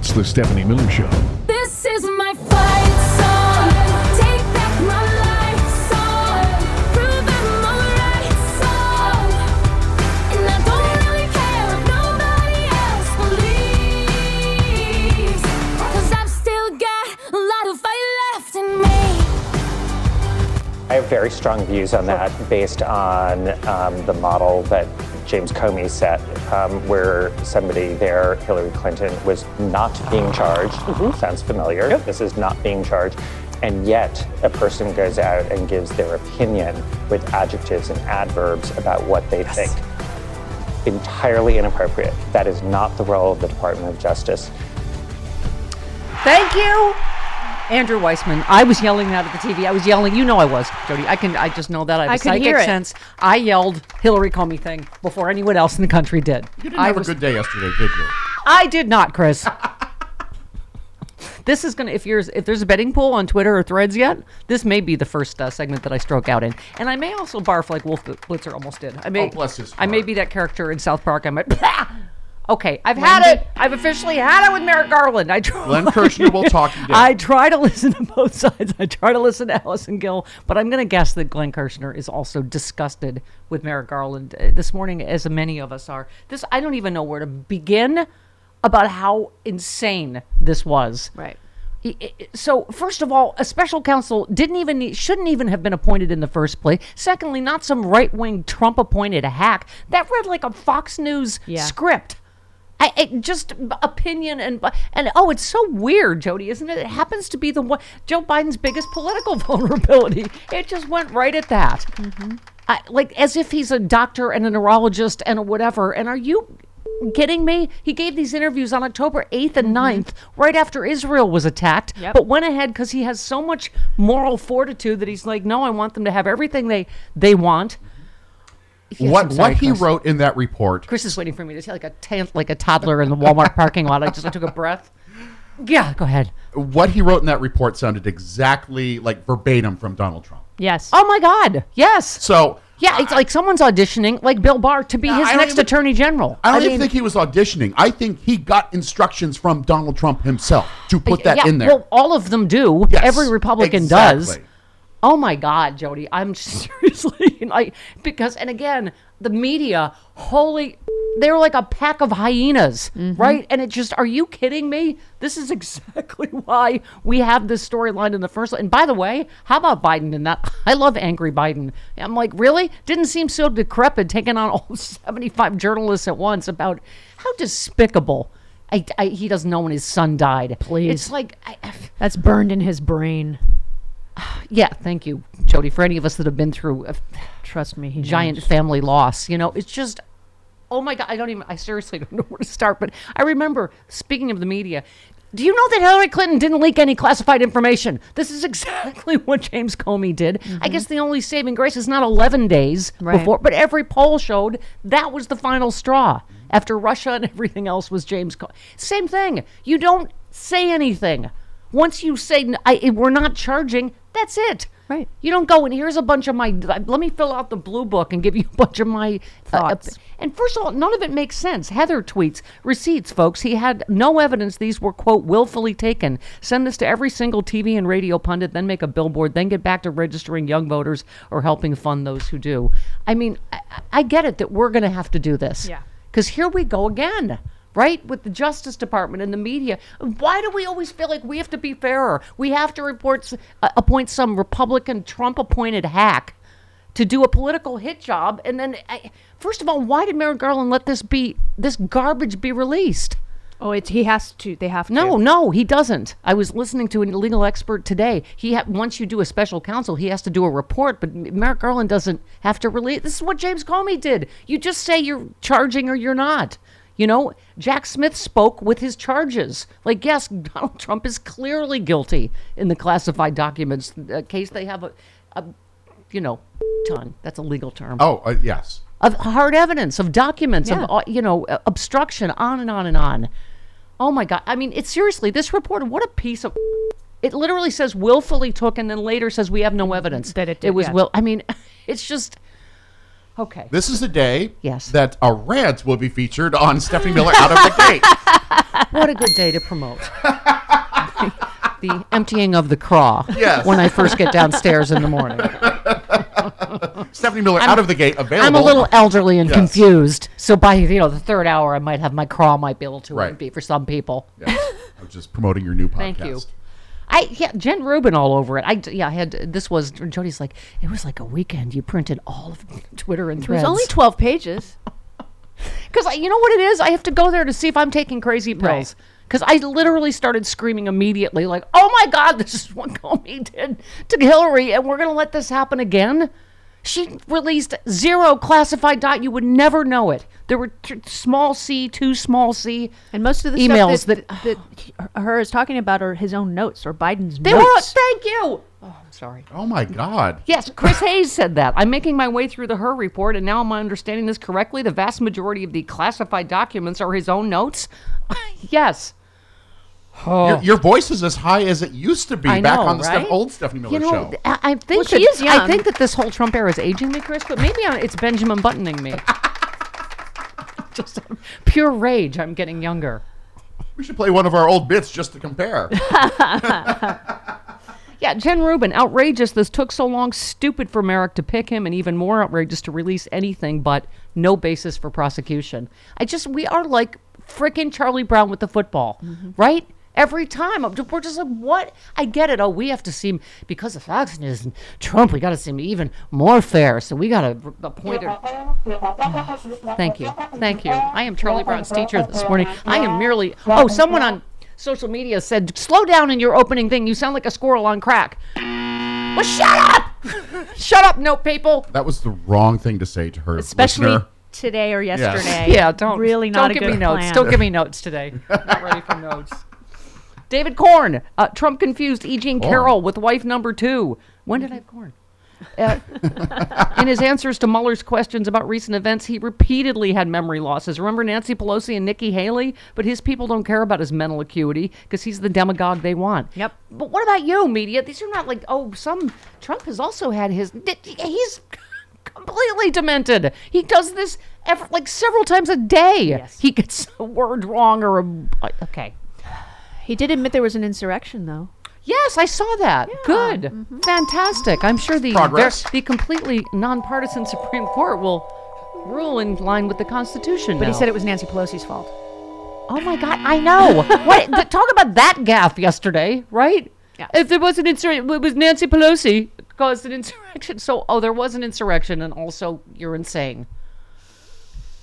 It's the Stephanie Miller Show. This is my fight song. Take back my life song. Prove I'm alright song. And I don't really care if nobody else believes. Cause I've still got a lot of fight left in me. I have very strong views on that based on um, the model that James Comey set, um, where somebody there, Hillary Clinton, was not being charged. Sounds familiar. This is not being charged. And yet, a person goes out and gives their opinion with adjectives and adverbs about what they think. Entirely inappropriate. That is not the role of the Department of Justice. Thank you, Andrew Weissmann. I was yelling that at the TV. I was yelling. You know I was, Jody. I can. I just know that. I have I a could psychic hear it. sense. I yelled Hillary Comey thing before anyone else in the country did. You didn't I have was- a good day yesterday, did you? I did not, Chris. this is gonna. If you're if there's a betting pool on Twitter or Threads yet, this may be the first uh, segment that I stroke out in, and I may also barf like Wolf Blitzer almost did. I may. Oh, bless his I may be that character in South Park. I might. Okay, I've had it. I've officially had it with Merrick Garland. I try. Glenn Kirschner will talk you. I try to listen to both sides. I try to listen to Allison Gill, but I'm going to guess that Glenn Kirschner is also disgusted with Merrick Garland uh, this morning, as many of us are. This I don't even know where to begin about how insane this was. Right. I- I- So, first of all, a special counsel didn't even need, shouldn't even have been appointed in the first place. Secondly, not some right wing Trump appointed hack that read like a Fox News Yeah. script. I, I just opinion and and oh, it's so weird, Jody, isn't it? It happens to be the one Joe Biden's biggest political vulnerability. It just went right at that, mm-hmm. I, like as if he's a doctor and a neurologist and a whatever. And are you kidding me? He gave these interviews on October 8th and mm-hmm. 9th, right after Israel was attacked, Yep. but went ahead because he has so much moral fortitude that he's like, no, I want them to have everything they they want. Yes, what sorry, what he Chris. wrote in that report Chris is waiting for me to say like a tan- like a toddler in the Walmart parking lot. I just I took a breath. Yeah, go ahead. what he wrote in that report sounded exactly like verbatim from Donald Trump. Yes. Oh my God! Yes. So Yeah, it's like someone's auditioning, like Bill Barr, to be Yeah, his next even- attorney general. I don't even mean, think he was auditioning. I think he got instructions from Donald Trump himself to put that yeah, in there. Well, all of them do. Yes, Every Republican does. Oh my God, Jody, I'm seriously like because and again, the media, holy, they're like a pack of hyenas, Mm-hmm. right? And it just, are you kidding me? This is exactly why we have this storyline in the first. And by the way, how about Biden in that? I love angry Biden. I'm like, really? Didn't seem so decrepit taking on all 75 journalists at once about how despicable. I, I, he doesn't know when his son died. Please. It's like, I- That's burned in his brain. yeah, thank you, Jody. For any of us that have been through a Trust me. He giant knows. family loss, you know, it's just, oh my God, I don't even, I seriously don't know where to start. But I remember, speaking of the media, do you know that Hillary Clinton didn't leak any classified information? This is exactly what James Comey did. I mm-hmm. guess the only saving grace is not 11 days Right. before, but every poll showed that was the final straw. After Russia and everything else was James Comey. Same thing. You don't say anything. Once you say, I, we're not charging, that's it. Right. You don't go and here's a bunch of my. Let me fill out the blue book and give you a bunch of my uh, Thoughts. and first of all, none of it makes sense. Heather tweets receipts, folks. He had no evidence these were quote willfully taken. Send this to every single TV and radio pundit, then make a billboard, then get back to registering young voters or helping fund those who do. I mean, I, I get it that we're going to have to do this. Yeah. Because here we go again, right? With the Justice Department and the media. Why do we always feel like we have to be fairer? We have to report, uh, appoint some Republican Trump appointed hack to do a political hit job. And then, I, first of all, why did Merrick Garland let this be, this garbage be released? Oh, it's he has to. They have to. No, no, he doesn't. I was listening to a legal expert today. He ha- once you do a special counsel, he has to do a report, but Merrick Garland doesn't have to release. This is what James Comey did. You just say you're charging or you're not. You know, Jack Smith spoke with his charges. Like, yes, Donald Trump is clearly guilty in the classified documents uh, case. They have a, a, you know, ton. That's a legal term Oh, uh, yes. of hard evidence, of documents, Yeah. of uh, you know uh, obstruction, on and on and on. Oh my God! I mean, it's seriously this report. What a piece of. It literally says willfully took, and then later says we have no evidence That it did. It was yeah. will. I mean, it's just okay. This is the day Yes. that a rant will be featured on Stephanie Miller out of the gate. what a good day to promote. the emptying of the craw Yes. when I first get downstairs in the morning. Stephanie Miller out of the gate, available. I'm a little elderly and Yes. confused, so by you know the third hour, I might have my craw might be able to Right. empty for some people. Yes. I was just promoting your new podcast. Thank you. I yeah, Jen Rubin all over it. I yeah, I had this was Jody's like it was like a weekend. You printed all of Twitter and It threads. was only 12 pages. Because I you know what it is? I have to go there to see if I'm taking crazy pills. Right. Because I literally started screaming immediately, like, oh my God, this is what Comey did to Hillary, and we're going to let this happen again? She released zero classified dot. You would never know it. There were t- small c, two small c. And most of the Emails stuff that, that, he- Hur is talking about are his own notes or Biden's They were, notes. thank you. Oh, I'm sorry. Oh my God. Yes, Chris Hayes said that. I'm making my way through the Hur report, and now am I understanding this correctly? The vast majority of the classified documents are his own notes? yes. Your, oh. your voice is as high as it used to be Oh. I back know, on the Steph, right? old Stephanie Miller You know, show. I, I think Well, she that, is I think that this whole Trump era is aging me, Chris. But maybe I, it's Benjamin buttoning me. Just pure rage. I'm getting younger. We should play one of our old bits just to compare. Yeah, Jen Rubin, outrageous. This took so long. Stupid for Merrick to pick him, and even more outrageous to release anything but no basis for prosecution. I just, we are like frickin' Charlie Brown with the football, right? Every time I'm- we're just like, what? I get it. Oh, we have to seem because of Fox News and Trump. We got to seem even more fair. So we got to appoint Hur. Thank you, thank you. I am Charlie Brown's teacher this morning. I am merely. Oh, someone on social media said, "Slow down in your opening thing. You sound like a squirrel on crack." Well, shut up! shut up, note people. that was the wrong thing to say to her. Especially listener. today or yesterday. Yeah, don't really not don't a give good me notes. Don't give me notes today. Not ready for notes. David Corn. Uh, Trump confused E. Jean Carroll with wife number two. When did I have corn? Uh, in his answers to Mueller's questions about recent events, he repeatedly had memory losses. Remember Nancy Pelosi and Nikki Haley? But his people don't care about his mental acuity because he's the demagogue they want. Yep. But what about you, media? These are not like, oh, some. Trump has also had his. He's completely demented. He does this ever, like several times a day. Yes. He gets a word wrong or a. Okay. He did admit there was an insurrection, though. Yes, I saw that. Good. Mm-hmm. Fantastic. I'm sure the Progress. the completely nonpartisan Supreme Court will rule in line with the Constitution. But he said it was Nancy Pelosi's fault. Oh my God, I know. what? th- talk about that gaffe yesterday, right? Yeah. If there was an insurrection, it was Nancy Pelosi caused an insurrection. So, oh, there was an insurrection, and also you're insane.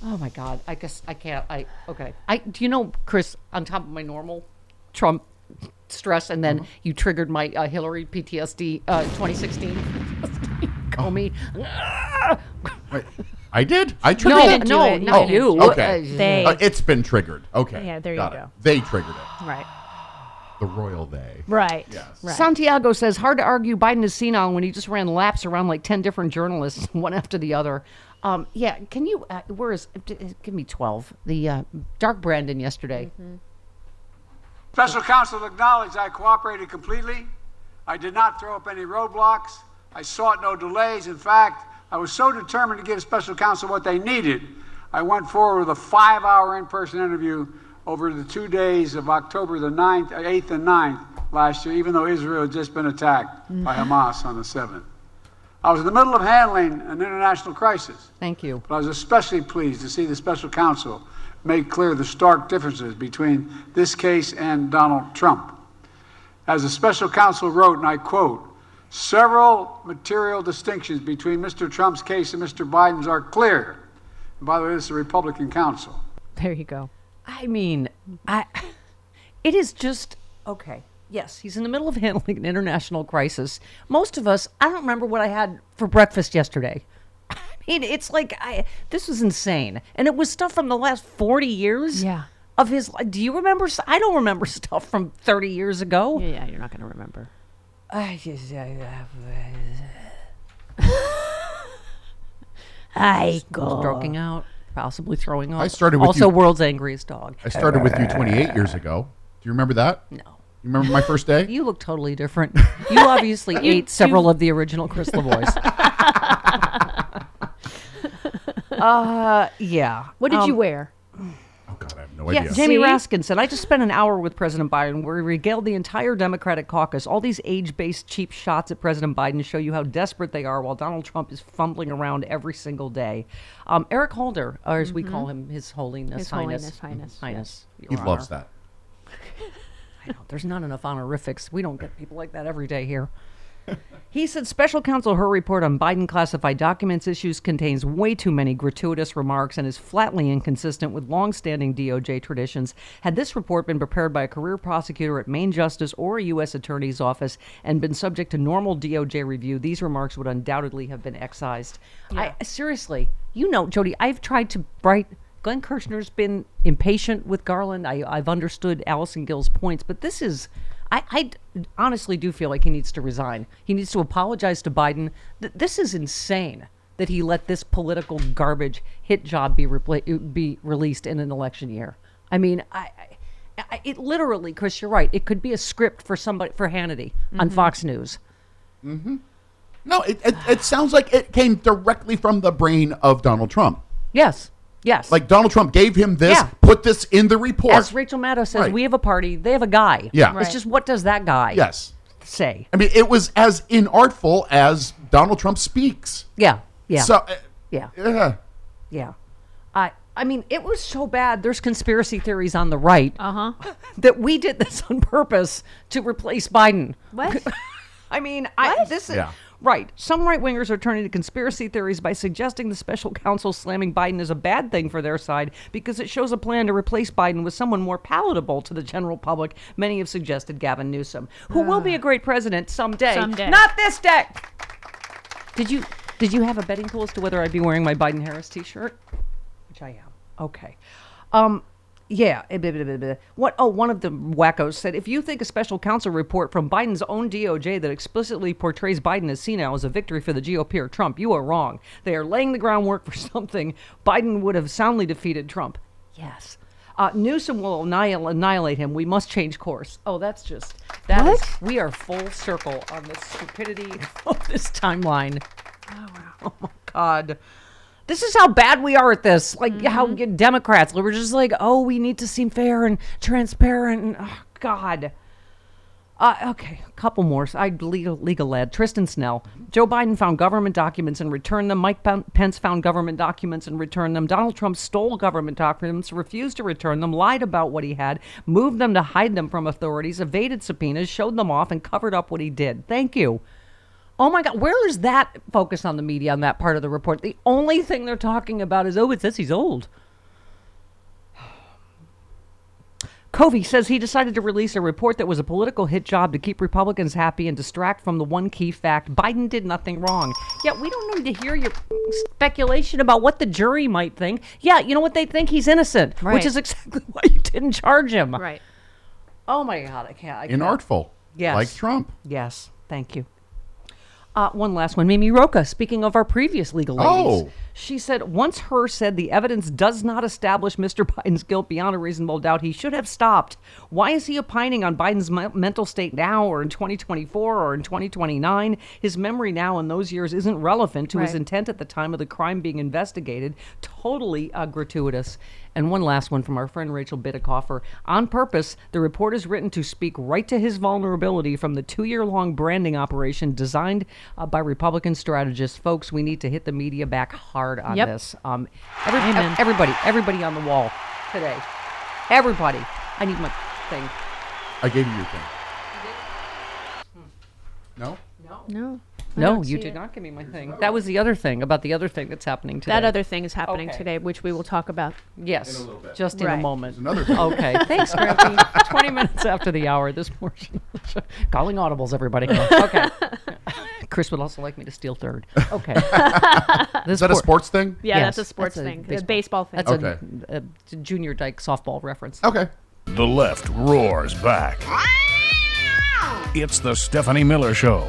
Oh my God, I guess I can't. I okay. I do you know, Chris? On top of my normal Trump stress, and then you triggered my uh, Hillary PTSD uh, 2016. Comey. Wait, I did. I triggered No, it. no, it. Not didn't. you. Okay. Uh, They- Uh, it's been triggered. Okay. Yeah, there you Got it. go. They triggered it. Right. The royal they. Right. Yes. Right. Santiago says hard to argue Biden is senile when he just ran laps around like ten different journalists, one after the other. Um, yeah, can you? Uh, where is? uh, Give me twelve. The uh, Dark Brandon yesterday. Special counsel acknowledged I cooperated completely. I did not throw up any roadblocks. I sought no delays. In fact, I was so determined to give special counsel what they needed. I went forward with a five hour in person interview over the two days of October the 9th, 8th and 9th last year, even though Israel had just been attacked mm-hmm. by Hamas on the 7th. I was in the middle of handling an international crisis. Thank you. But I was especially pleased to see the special counsel make clear the stark differences between this case and Donald Trump. As the special counsel wrote, and I quote, several material distinctions between Mr. Trump's case and Mr. Biden's are clear. And by the way, this is a Republican counsel. There you go. I mean, I. It is just okay. Yes, he's in the middle of handling an international crisis. Most of us, I don't remember what I had for breakfast yesterday. I mean, it's like I. This was insane, and it was stuff from the last forty years. Yeah. Of his, li- do you remember? I don't remember stuff from thirty years ago. Yeah, yeah, you're not going to remember. I just, I, I stroking out, possibly throwing up. I started with also you- world's angriest dog. I started with you 28 years ago. Do you remember that? No. You remember my first day? You look totally different. You obviously ate several of the original Chris LaVoice. Uh, yeah. What did you Um, wear? oh God, I have no no Yeah, idea. Jamie See? Raskin said, I just spent an hour with President Biden where he regaled the entire Democratic caucus. All these age based cheap shots at President Biden show you how desperate they are while Donald Trump is fumbling around every single day. Um, Eric Holder, or as we call him, His Holiness Mm-hmm. His Highness. Holiness, Highness, Highness. he Your loves Honor. that. I know, there's not enough honorifics. We don't get people like that every day here. He said special counsel Hur report on Biden classified documents issues contains way too many gratuitous remarks and is flatly inconsistent with longstanding DOJ traditions. Had this report been prepared by a career prosecutor at Main Justice or a U.S. Attorney's Office and been subject to normal DOJ review, these remarks would undoubtedly have been excised. I seriously, you know, Jody, I've tried to write. Glenn Kirschner's been impatient with Garland. I, I've understood Allison Gill's points, but this is. I, I honestly do feel like he needs to resign. He needs to apologize to Biden. Th- this is insane that he let this political garbage hit job be repla- uh, be released in an election year. I mean, I, I, it literally, Chris, you're right. It could be a script for somebody for Hannity on mm-hmm. Fox News. Mm-hmm. No, it, it, it sounds like it came directly from the brain of Donald Trump. Yes, yes. Like Donald Trump gave him this, Yeah. put this in the report. as Rachel Maddow says, Right. we have a party. They have a guy. Yeah. It's just what does that guy yes. say? I mean, it was as inartful as Donald Trump speaks. Yeah, yeah, So, uh, yeah. yeah. Yeah. I I mean, it was so bad. There's conspiracy theories on the right Uh huh. that we did this on purpose to replace Biden. What? I mean, I this is Yeah. Right. Some right wingers are turning to conspiracy theories by suggesting the special counsel slamming Biden is a bad thing for their side because it shows a plan to replace Biden with someone more palatable to the general public. Many have suggested Gavin Newsom, who will be a great president someday. Someday. Not this day. Did you did you have a betting pool as to whether I'd be wearing my Biden Harris T-shirt? Which I am. Okay. Um. Yeah. eh, blah, blah, blah. What? Oh, one of the wackos said, if you think a special counsel report from Biden's own DOJ that explicitly portrays Biden as senile is a victory for the GOP or Trump, you are wrong. They are laying the groundwork for something Biden would have soundly defeated Trump. Yes. Uh, Newsom will annihil- annihilate him. We must change course. Oh, that's just that is- What? we are full circle on the stupidity of this timeline. Oh my God. This is how bad we are at this. Like how Mm-hmm. Democrats, we're just like, oh, we need to seem fair and transparent. And, oh, God. Uh, okay, a couple more. I legal, legal led. Tristan Snell. Joe Biden found government documents and returned them. Mike Pen- Pence found government documents and returned them. Donald Trump stole government documents, refused to return them, lied about what he had, moved them to hide them from authorities, evaded subpoenas, showed them off, and covered up what he did. Thank you. Oh my God, where is that focus on the media on that part of the report? The only thing they're talking about is, oh, it says he's old. Covey says he decided to release a report that was a political hit job to keep Republicans happy and distract from the one key fact Biden did nothing wrong. Yeah, we don't need to hear your speculation about what the jury might think. Yeah, you know what they think? He's innocent, which is exactly why you didn't charge him. Right. Oh my God, I can't. I can't. Inartful. Yes. Like Trump. Yes, thank you. Uh, one last one. Mimi Rocah, speaking of our previous legal ladies. Oh. She said, once Hur said the evidence does not establish Mr. Biden's guilt beyond a reasonable doubt, he should have stopped. Why is he opining on Biden's me- mental state now or in 2024 or in 2029? His memory now in those years isn't relevant to his intent at the time of the crime being investigated. Totally uh, gratuitous. And one last one from our friend Rachel Bitecofer. On purpose, the report is written to speak right to his vulnerability from the two year long branding operation designed uh, by Republican strategists. Folks, we need to hit the media back hard on Yep. this. Um, every, Amen. everybody, everybody on the wall today. Everybody. I need my thing. I gave you your thing. No? No. I No, you did it. not give me my thing. That was the other thing about the other thing that's happening today. That other thing is happening Okay. today, which we will talk about. Yes, just in a Right. moment. another thing. Okay, thanks, Grampy. Twenty minutes after the hour, this portion. Calling audibles, everybody. Okay. Chris would also like me to steal third. Okay. Is that a sports thing? Yeah, Yes, that's a sports that's a thing, baseball. a baseball thing. That's Okay. a, a junior dyke softball reference. Okay. The left roars back. It's the Stephanie Miller Show.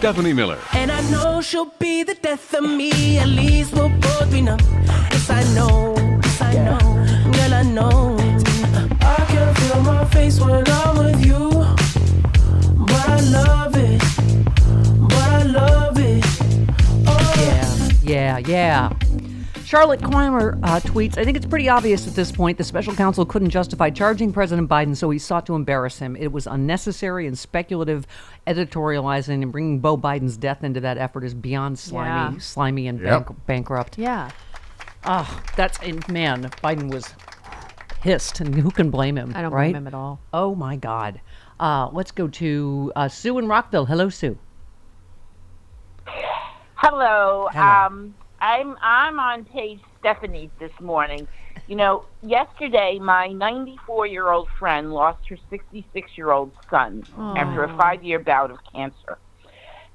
Stephanie Miller. And I know she'll be the death of me. At least we'll both be numb. Yes, I know. Yes, I yeah. know. Girl, I know. I can feel my face when I'm with you. But I love it. But I love it. Oh. Yeah, yeah, yeah. Charlotte Clymer uh, tweets I think it's pretty obvious at this point the special counsel couldn't justify charging President Biden, so he sought to embarrass him. It was unnecessary and speculative editorializing and bringing Beau Biden's death into that effort is beyond slimy, Yeah. slimy and Yep. bank- bankrupt. Yeah. Oh, that's and man, Biden was pissed, and who can blame him? I don't right? blame him at all. Oh my God. Uh, let's go to uh, Sue in Rockville. Hello, Sue. Hello. Hello. Um, I'm I'm on page Stephanie this morning. You know, yesterday my 94 year old friend lost her 66 year old son after a five year bout of cancer,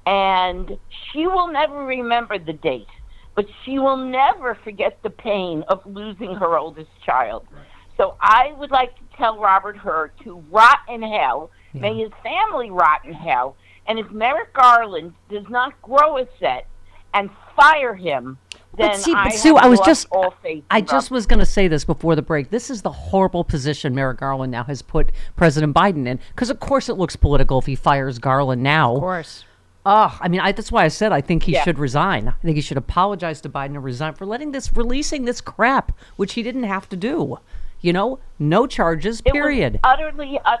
and she will never remember the date, but she will never forget the pain of losing her oldest child. So I would like to tell Robert Hur to rot in hell. May his family rot in hell. And if Merrick Garland does not grow a set and fire him, then But see, I Sue, have I was lost just all faith I just was going to say this before the break. This is the horrible position Merrick Garland now has put President Biden in, because of course it looks political if he fires Garland now. Of course. Oh, I mean, I, that's why I said I think he Yeah. should resign. I think he should apologize to Biden and resign for letting this, releasing this crap, which he didn't have to do. You know, no charges. It was Period. utterly. Uh,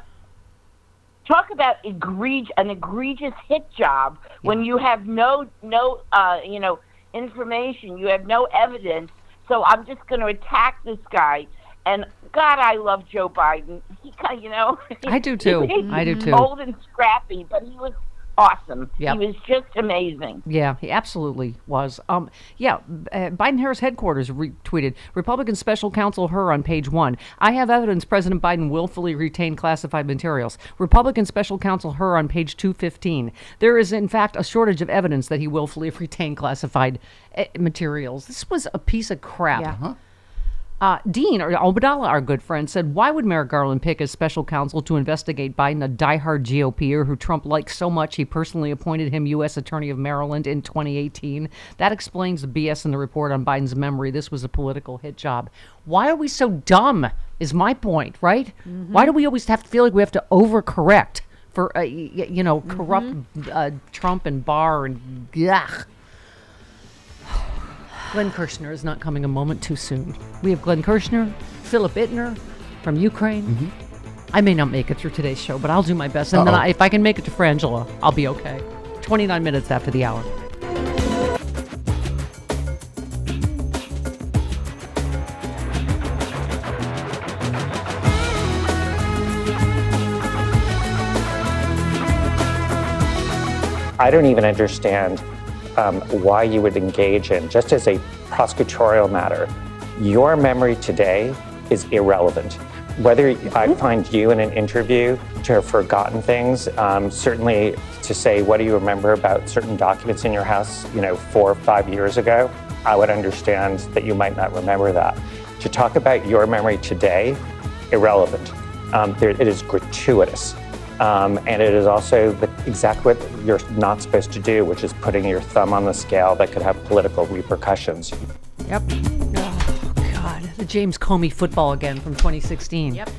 talk about egregious, an egregious hit job when you have no no uh, you know information, you have no evidence. So I'm just going to attack this guy. And God, I love Joe Biden. He kind, you know. I do too. I do too. Old and scrappy, but he was awesome. Yep. He was just amazing. Yeah, he absolutely was. Um, yeah, uh, Biden Harris headquarters retweeted Republican special counsel Hur on page one. I have evidence President Biden willfully retained classified materials. Republican special counsel Hur on page 215. There is, in fact, a shortage of evidence that he willfully retained classified uh, materials. This was a piece of crap. Yeah. Uh, Dean Obeidallah, our good friend, said, "Why would Merrick Garland pick as special counsel to investigate Biden, a diehard GOPer who Trump liked so much he personally appointed him U.S. Attorney of Maryland in 2018? That explains the BS in the report on Biden's memory. This was a political hit job. Why are we so dumb? Is my point, right? Why do we always have to feel like we have to overcorrect for uh, y- you know corrupt uh, Trump and Barr and ugh. Glenn Kirschner is not coming a moment too soon. We have Glenn Kirschner, Philip Ittner from Ukraine. Mm-hmm. I may not make it through today's show, but I'll do my best. And Uh-oh. I, if I can make it to Frangela, I'll be okay. 29 minutes after the hour. I don't even understand um, why you would engage in, just as a prosecutorial matter, your memory today is irrelevant. Whether I find you in an interview to have forgotten things, um, certainly to say, what do you remember about certain documents in your house, you know, four or five years ago, I would understand that you might not remember that. To talk about your memory today, irrelevant. Um, there, it is gratuitous. Um, and it is also the, exactly what you're not supposed to do, which is putting your thumb on the scale that could have political repercussions. Yep. Oh, God. The James Comey football again from 2016. Yep.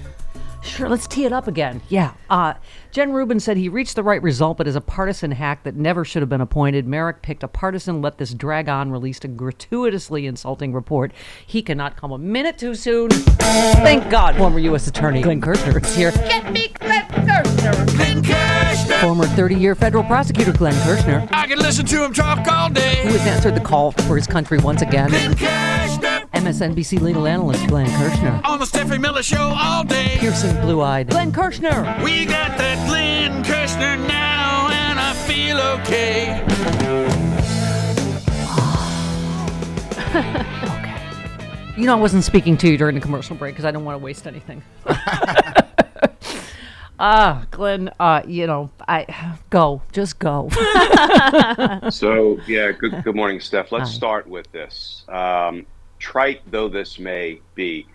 Sure, let's tee it up again. Yeah. Uh, Jen Rubin said he reached the right result, but is a partisan hack that never should have been appointed. Merrick picked a partisan, let this drag on, released a gratuitously insulting report. He cannot come a minute too soon. Thank God, former U.S. Attorney Glenn Kirschner is here. Get me Glenn Kirschner. Glenn Kirschner. Former 30 year federal prosecutor Glenn Kirschner, I can listen to him talk all day. who day. has answered the call for his country once again. Glenn Kirschner. MSNBC legal analyst Glenn Kirschner. On the Stephanie Miller Show all day. Piercing blue eyed Glenn Kirschner. We got that Glenn Kirschner now, and I feel okay. Okay. You know, I wasn't speaking to you during the commercial break because I don't want to waste anything. Ah, Glenn, uh, you know, I go, just go. So, yeah, good, good morning, Steph. Let's Hi. start with this. Um, trite though this may be,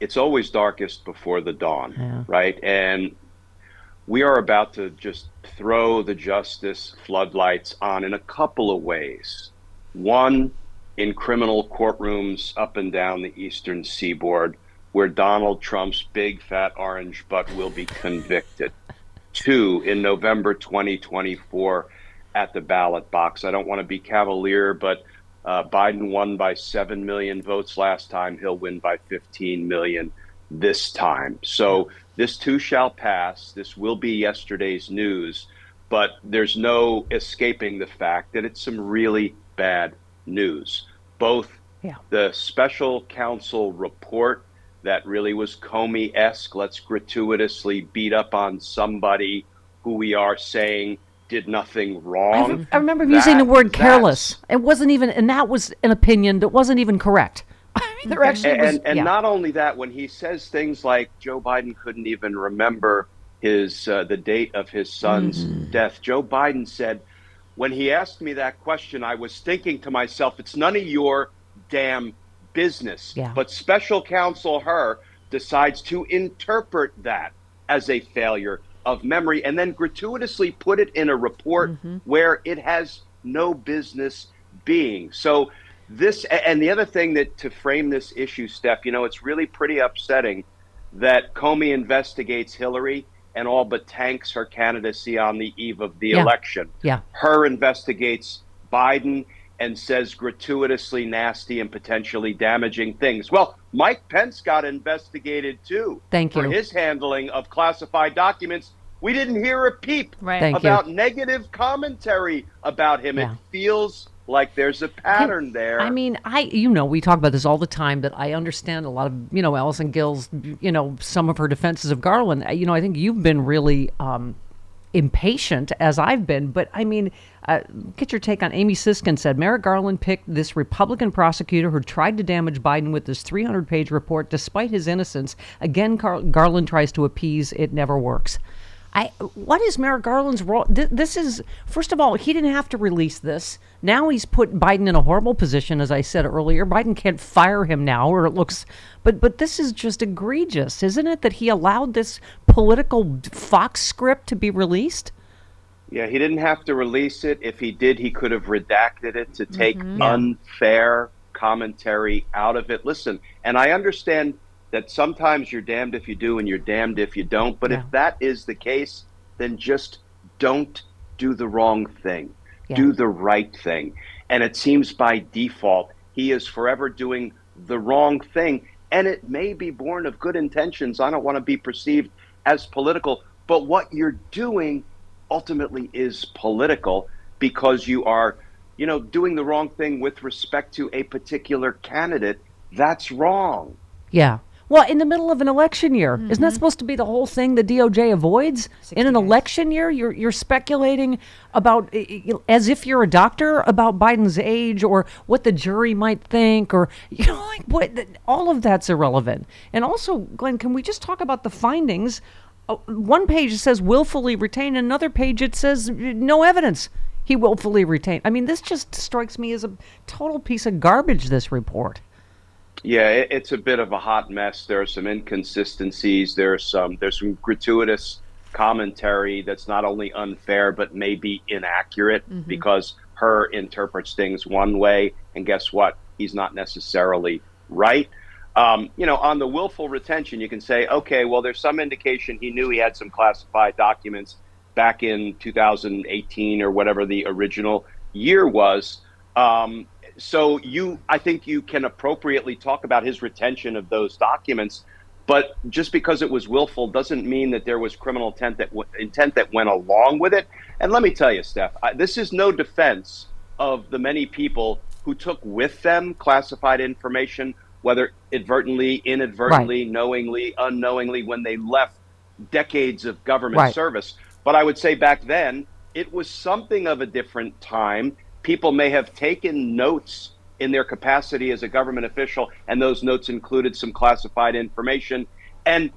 it's always darkest before the dawn, Yeah. right? And we are about to just throw the justice floodlights on in a couple of ways. One, in criminal courtrooms up and down the eastern seaboard, where Donald Trump's big fat orange butt will be convicted. Two, in November 2024 at the ballot box. I don't want to be cavalier, but Uh, Biden won by 7 million votes last time. He'll win by 15 million this time. So this too shall pass. This will be yesterday's news, but there's no escaping the fact that it's some really bad news. Both Yeah. the special counsel report that really was Comey esque, let's gratuitously beat up on somebody who we are saying did nothing I, wrong. rem- I remember using the word careless. It wasn't even, and that was an opinion that wasn't even correct. I mean, there actually and, was. and, and yeah. not only that, when he says things like Joe Biden couldn't even remember his uh, the date of his son's Mm-hmm. death, Joe Biden said, when he asked me that question, I was thinking to myself, it's none of your damn business. Yeah. But special counsel Hur decides to interpret that as a failure of memory and then gratuitously put it in a report Mm-hmm. where it has no business being. So this and the other thing that to frame this issue, Steph, you know, it's really pretty upsetting that Comey investigates Hillary and all but tanks her candidacy on the eve of the Yeah. election. Yeah. Hur investigates Biden and says gratuitously nasty and potentially damaging things. Well, Mike Pence got investigated too Thank you. for his handling of classified documents. We didn't hear a peep Right. Thank you. about negative commentary about him. Yeah. It feels like there's a pattern there. I mean, I you know we talk about this all the time, but I understand a lot of you know Allison Gill's you know some of her defenses of Garland. You know, I think you've been really um, impatient as I've been, but I mean, uh, get your take on Amy Siskind said Merrick Garland picked this Republican prosecutor who tried to damage Biden with this 300-page report despite his innocence. Again, Gar- Garland tries to appease; it never works. I what is Merrick Garland's role? Th- This is first of all, he didn't have to release this. Now he's put Biden in a horrible position, as I said earlier. Biden can't fire him now, or it looks. But but this is just egregious, isn't it? That he allowed this political Fox script to be released. yeah, he didn't have to release it. If he did, he could have redacted it to take Mm-hmm. unfair commentary out of it. Listen, and I understand that sometimes you're damned if you do and you're damned if you don't. But Yeah. if that is the case, then just don't do the wrong thing. Yeah. Do the right thing. And it seems by default, he is forever doing the wrong thing. And it may be born of good intentions. I don't want to be perceived as political, but what you're doing ultimately is political because you are, you know, doing the wrong thing with respect to a particular candidate. That's wrong. Yeah. Well, in the middle of an election year, isn't that supposed to be the whole thing the DOJ avoids? In an election year, you're you're speculating about as if you're a doctor about Biden's age or what the jury might think, or you know, like what all of that's irrelevant. And also, Glenn, can we just talk about the findings? Uh, one page says willfully retained, another page it says no evidence. He willfully retained. I mean, this just strikes me as a total piece of garbage. This report. Yeah, it, it's a bit of a hot mess. There are some inconsistencies. There's some there's some gratuitous commentary that's not only unfair but maybe inaccurate because Hur interprets things one way, and guess what? He's not necessarily right. Um, you know, on the willful retention, you can say, okay, well, there's some indication he knew he had some classified documents back in 2018 or whatever the original year was. Um, so you, I think you can appropriately talk about his retention of those documents, but just because it was willful doesn't mean that there was criminal intent that w- intent that went along with it. And let me tell you, Steph, I, this is no defense of the many people who took with them classified information, whether advertently, inadvertently, knowingly, unknowingly, when they left decades of government Right. service. But I would say back then, it was something of a different time. People may have taken notes in their capacity as a government official, and those notes included some classified information. And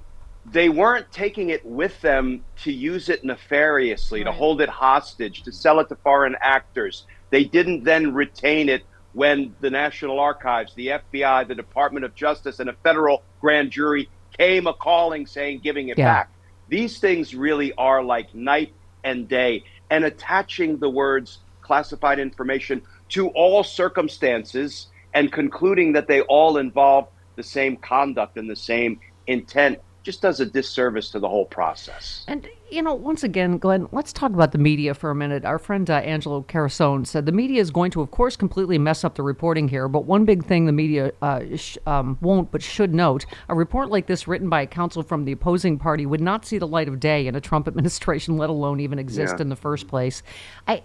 they weren't taking it with them to use it nefariously, to hold it hostage, to sell it to foreign actors. They didn't then retain it when the National Archives, the FBI, the Department of Justice, and a federal grand jury came a calling saying, giving it Yeah. back. These things really are like night and day. And attaching the words classified information to all circumstances and concluding that they all involve the same conduct and the same intent just does a disservice to the whole process. And, you know, once again, Glenn, let's talk about the media for a minute. Our friend uh, Angelo Carusone said the media is going to, of course, completely mess up the reporting here. But one big thing the media uh, sh- um, won't but should note a report like this written by a counsel from the opposing party would not see the light of day in a Trump administration, let alone even exist Yeah. in the first place. I,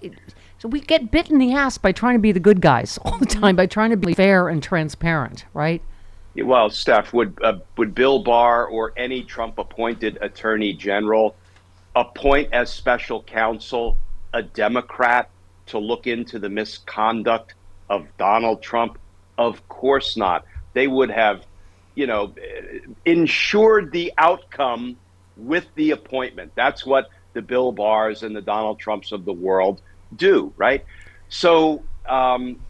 so we get bit in the ass by trying to be the good guys all the time, by trying to be fair and transparent, right? Well, Steph, would uh, would Bill Barr or any Trump-appointed Attorney General appoint as special counsel a Democrat to look into the misconduct of Donald Trump? Of course not. They would have, you know, ensured the outcome with the appointment. That's what the Bill Barrs and the Donald Trumps of the world do, right? So um,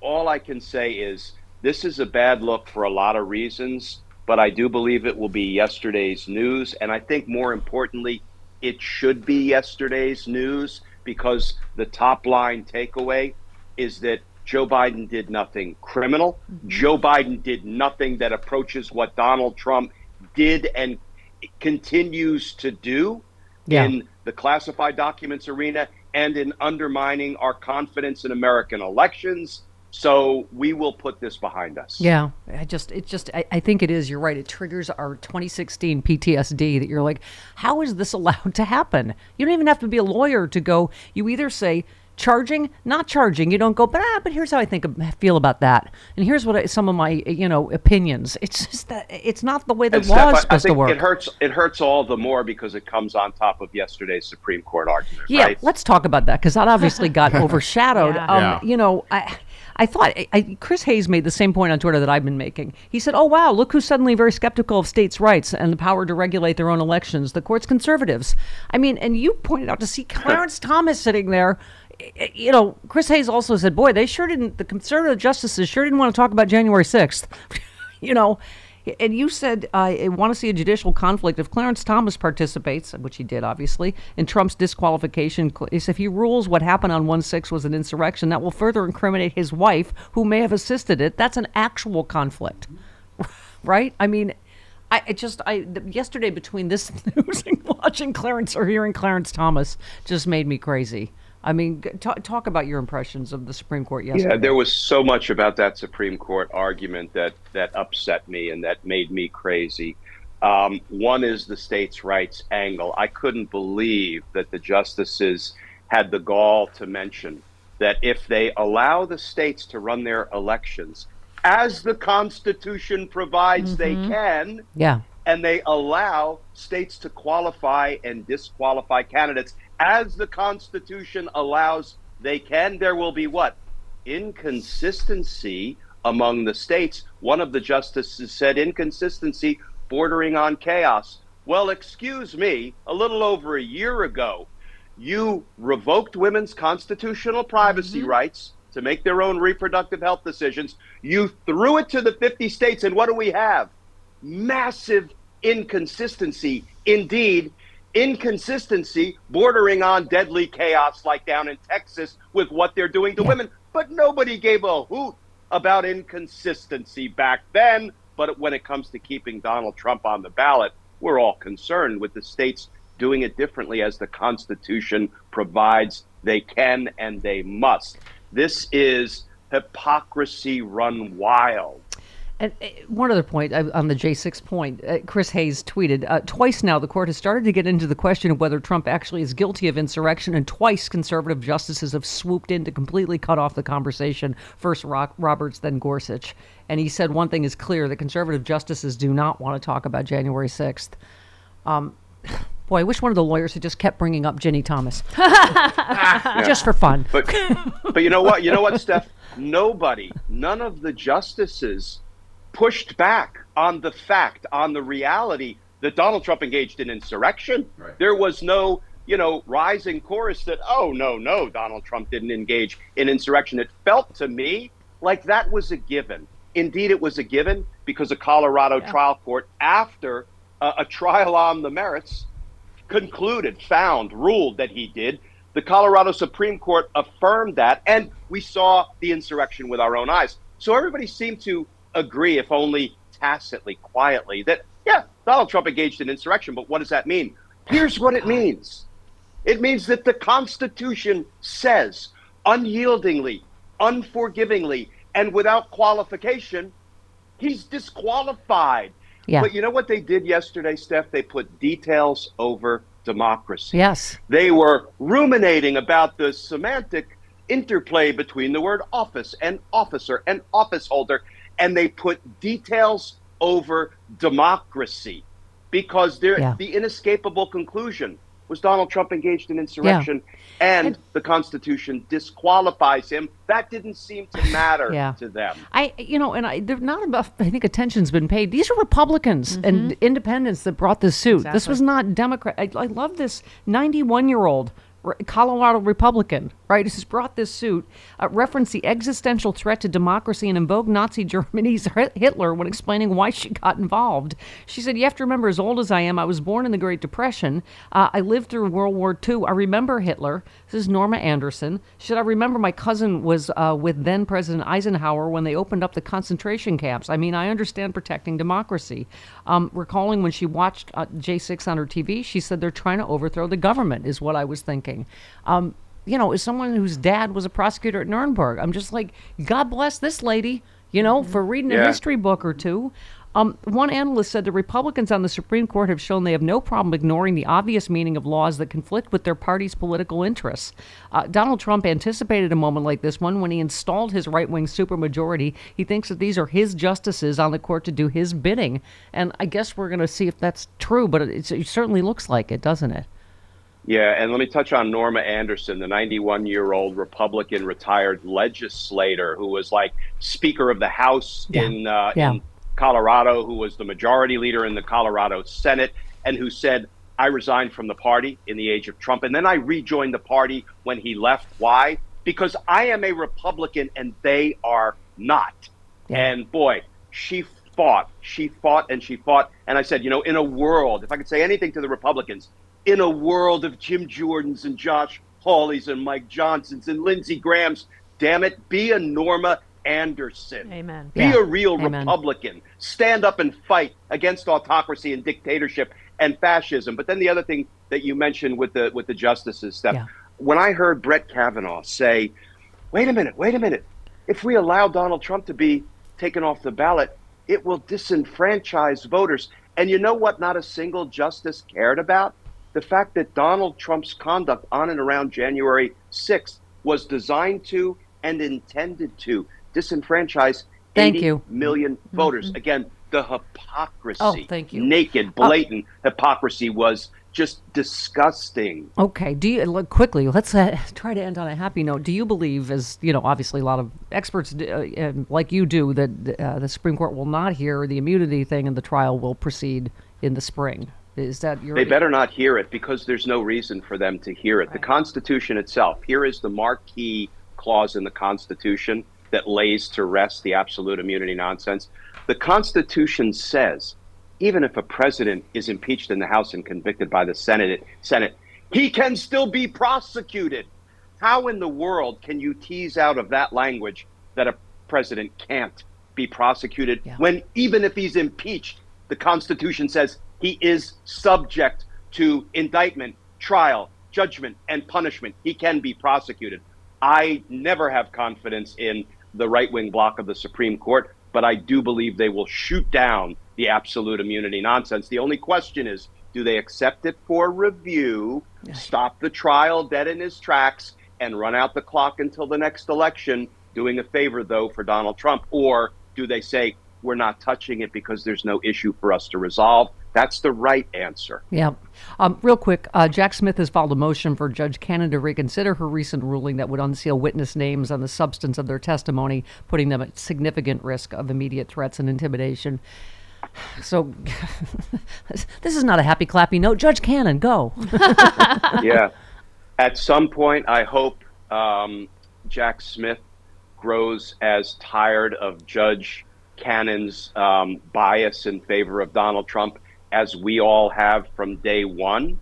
all I can say is this is a bad look for a lot of reasons, but I do believe it will be yesterday's news. And I think more importantly, it should be yesterday's news because the top line takeaway is that Joe Biden did nothing criminal. Joe Biden did nothing that approaches what Donald Trump did and continues to do Yeah. in the classified documents arena and in undermining our confidence in American elections. So we will put this behind us. Yeah, I just, it just, I, I think it is. You're right. It triggers our 2016 PTSD that you're like, how is this allowed to happen? You don't even have to be a lawyer to go. You either say charging, not charging. You don't go, but ah, but here's how I think feel about that, and here's what I, some of my, you know, opinions. It's just that it's not the way the And law Steph, is I- I supposed to work. It hurts. It hurts all the more because it comes on top of yesterday's Supreme Court argument. Yeah, right? let's talk about that because that obviously got overshadowed. Yeah. Um, Yeah. You know, I. I thought I, I, Chris Hayes made the same point on Twitter that I've been making. He said, "Oh wow, look who's suddenly very skeptical of states' rights and the power to regulate their own elections. The court's conservatives." I mean, and you pointed out to see Clarence Thomas sitting there. Eh, You know, Chris Hayes also said, "Boy, they sure didn't. The conservative justices sure didn't want to talk about January 6th. you know, and you said I want to see a judicial conflict if Clarence Thomas participates, which he did, obviously, in Trump's disqualification. If he rules what happened on 1 6 was an insurrection, that will further incriminate his wife, who may have assisted it. That's an actual conflict, right? I mean, I it just I th- yesterday between this news and watching Clarence or hearing Clarence Thomas just made me crazy. I mean, g- talk, talk about your impressions of the Supreme Court yesterday. Yeah, there was so much about that Supreme Court argument that that upset me and that made me crazy. Um, one is the states' rights angle. I couldn't believe that the justices had the gall to mention that if they allow the states to run their elections as the Constitution provides they can, yeah. and they allow states to qualify and disqualify candidates as the Constitution allows they can, there will be what? Inconsistency among the states. One of the justices said inconsistency bordering on chaos. Well, excuse me, a little over a year ago, you revoked women's constitutional privacy mm-hmm. rights to make their own reproductive health decisions. You threw it to the 50 states, and what do we have? Massive inconsistency. Indeed, inconsistency bordering on deadly chaos, like down in Texas with what they're doing to women. But nobody gave a hoot about inconsistency back then. But when it comes to keeping Donald Trump on the ballot, we're all concerned with the states doing it differently as the Constitution provides they can and they must. This is hypocrisy run wild. And uh, one other point uh, on the J6 point, uh, Chris Hayes tweeted uh, twice now the court has started to get into the question of whether Trump actually is guilty of insurrection, and twice conservative justices have swooped in to completely cut off the conversation. First Rock, Roberts, then Gorsuch. And he said one thing is clear: the conservative justices do not want to talk about January 6th. Um, boy, I wish one of the lawyers had just kept bringing up Ginni Thomas, just for fun. But but you know what? You know what, Steph? Nobody, none of the justices pushed back on the fact, on the reality that Donald Trump engaged in insurrection. There was no, you know, rising chorus that, oh no, no, Donald Trump didn't engage in insurrection. It felt to me like that was a given. Indeed, it was a given because a Colorado trial court, after uh, a trial on the merits, concluded, found, ruled that he did. The Colorado Supreme Court affirmed that, and we saw the insurrection with our own eyes. So everybody seemed to agree, if only tacitly, quietly, that, yeah, Donald Trump engaged in insurrection, but what does that mean? Here's what it means it means that the Constitution says unyieldingly, unforgivingly, and without qualification, he's disqualified. Yeah. But you know what they did yesterday, Steph? They put details over democracy. Yes. They were ruminating about the semantic interplay between the word office and officer and office holder, and they put details over democracy because they're, Yeah. the inescapable conclusion was Donald Trump engaged in insurrection and, the Constitution disqualifies him. That didn't seem to matter Yeah. to them. I, you know, and I, they're not enough. I think attention's been paid. These are Republicans mm-hmm. and independents that brought this suit. This was not Democrat. I, I love this 91 year old Colorado Republican, right, who's brought this suit, uh, referenced the existential threat to democracy and invoked Nazi Germany's Hitler when explaining why she got involved. She said, You have to remember, as old as I am, I was born in the Great Depression. Uh, I lived through World War II. I remember Hitler. This is Norma Anderson. She said, I remember my cousin was uh, with then President Eisenhower when they opened up the concentration camps. I mean, I understand protecting democracy. Um, recalling when she watched uh, J6 on her TV, she said, They're trying to overthrow the government, is what I was thinking. Um, you know, as someone whose dad was a prosecutor at Nuremberg, I'm just like, God bless this lady, you know, for reading a Yeah. history book or two. Um, one analyst said the Republicans on the Supreme Court have shown they have no problem ignoring the obvious meaning of laws that conflict with their party's political interests. Uh, Donald Trump anticipated a moment like this one when he installed his right wing supermajority. He thinks that these are his justices on the court to do his bidding. And I guess we're going to see if that's true, but it, it certainly looks like it, doesn't it? Yeah, and let me touch on Norma Anderson, the 91 year old Republican retired legislator who was like Speaker of the House Yeah. in, uh, Yeah. in Colorado, who was the majority leader in the Colorado Senate, and who said, I resigned from the party in the age of Trump, and then I rejoined the party when he left. Why? Because I am a Republican and they are not. And boy, she fought, she fought, and she fought. And I said, you know, in a world, if I could say anything to the Republicans, in a world of Jim Jordans and Josh Hawleys and Mike Johnsons and Lindsey Grahams, damn it, be a Norma Anderson. Amen. Be Yeah. a real Amen. Republican. Stand up and fight against autocracy and dictatorship and fascism. But then the other thing that you mentioned with the with the justices, Steph, Yeah. when I heard Brett Kavanaugh say, "Wait a minute, wait a minute, if we allow Donald Trump to be taken off the ballot, it will disenfranchise voters." And you know what? Not a single justice cared about the fact that Donald Trump's conduct on and around January 6th was designed to and intended to disenfranchise Thank 80 you. million voters. Again, the hypocrisy, Oh, thank you. naked, blatant hypocrisy was just disgusting. Okay. Do you look quickly? Let's uh, try to end on a happy note. Do you believe, as you know, obviously a lot of experts uh, uh, like you do, that uh, the Supreme Court will not hear the immunity thing, and the trial will proceed in the spring? Is that your? They better not hear it because there's no reason for them to hear it. The Constitution itself, here is the marquee clause in the Constitution that lays to rest the absolute immunity nonsense. The Constitution says even if a president is impeached in the House and convicted by the Senate, Senate, he can still be prosecuted. How in the world can you tease out of that language that a president can't be prosecuted Yeah. when even if he's impeached, the Constitution says he is subject to indictment, trial, judgment, and punishment. He can be prosecuted. I never have confidence in the right wing block of the Supreme Court, but I do believe they will shoot down the absolute immunity nonsense. The only question is do they accept it for review, stop the trial dead in his tracks, and run out the clock until the next election, doing a favor, though, for Donald Trump? Or do they say, we're not touching it because there's no issue for us to resolve? That's the right answer. Yeah. Um, real quick, uh, Jack Smith has filed a motion for Judge Cannon to reconsider her recent ruling that would unseal witness names on the substance of their testimony, putting them at significant risk of immediate threats and intimidation. So, this is not a happy clappy note. Judge Cannon, go. yeah. At some point, I hope um, Jack Smith grows as tired of Judge Cannon's um, bias in favor of Donald Trump as we all have from day one,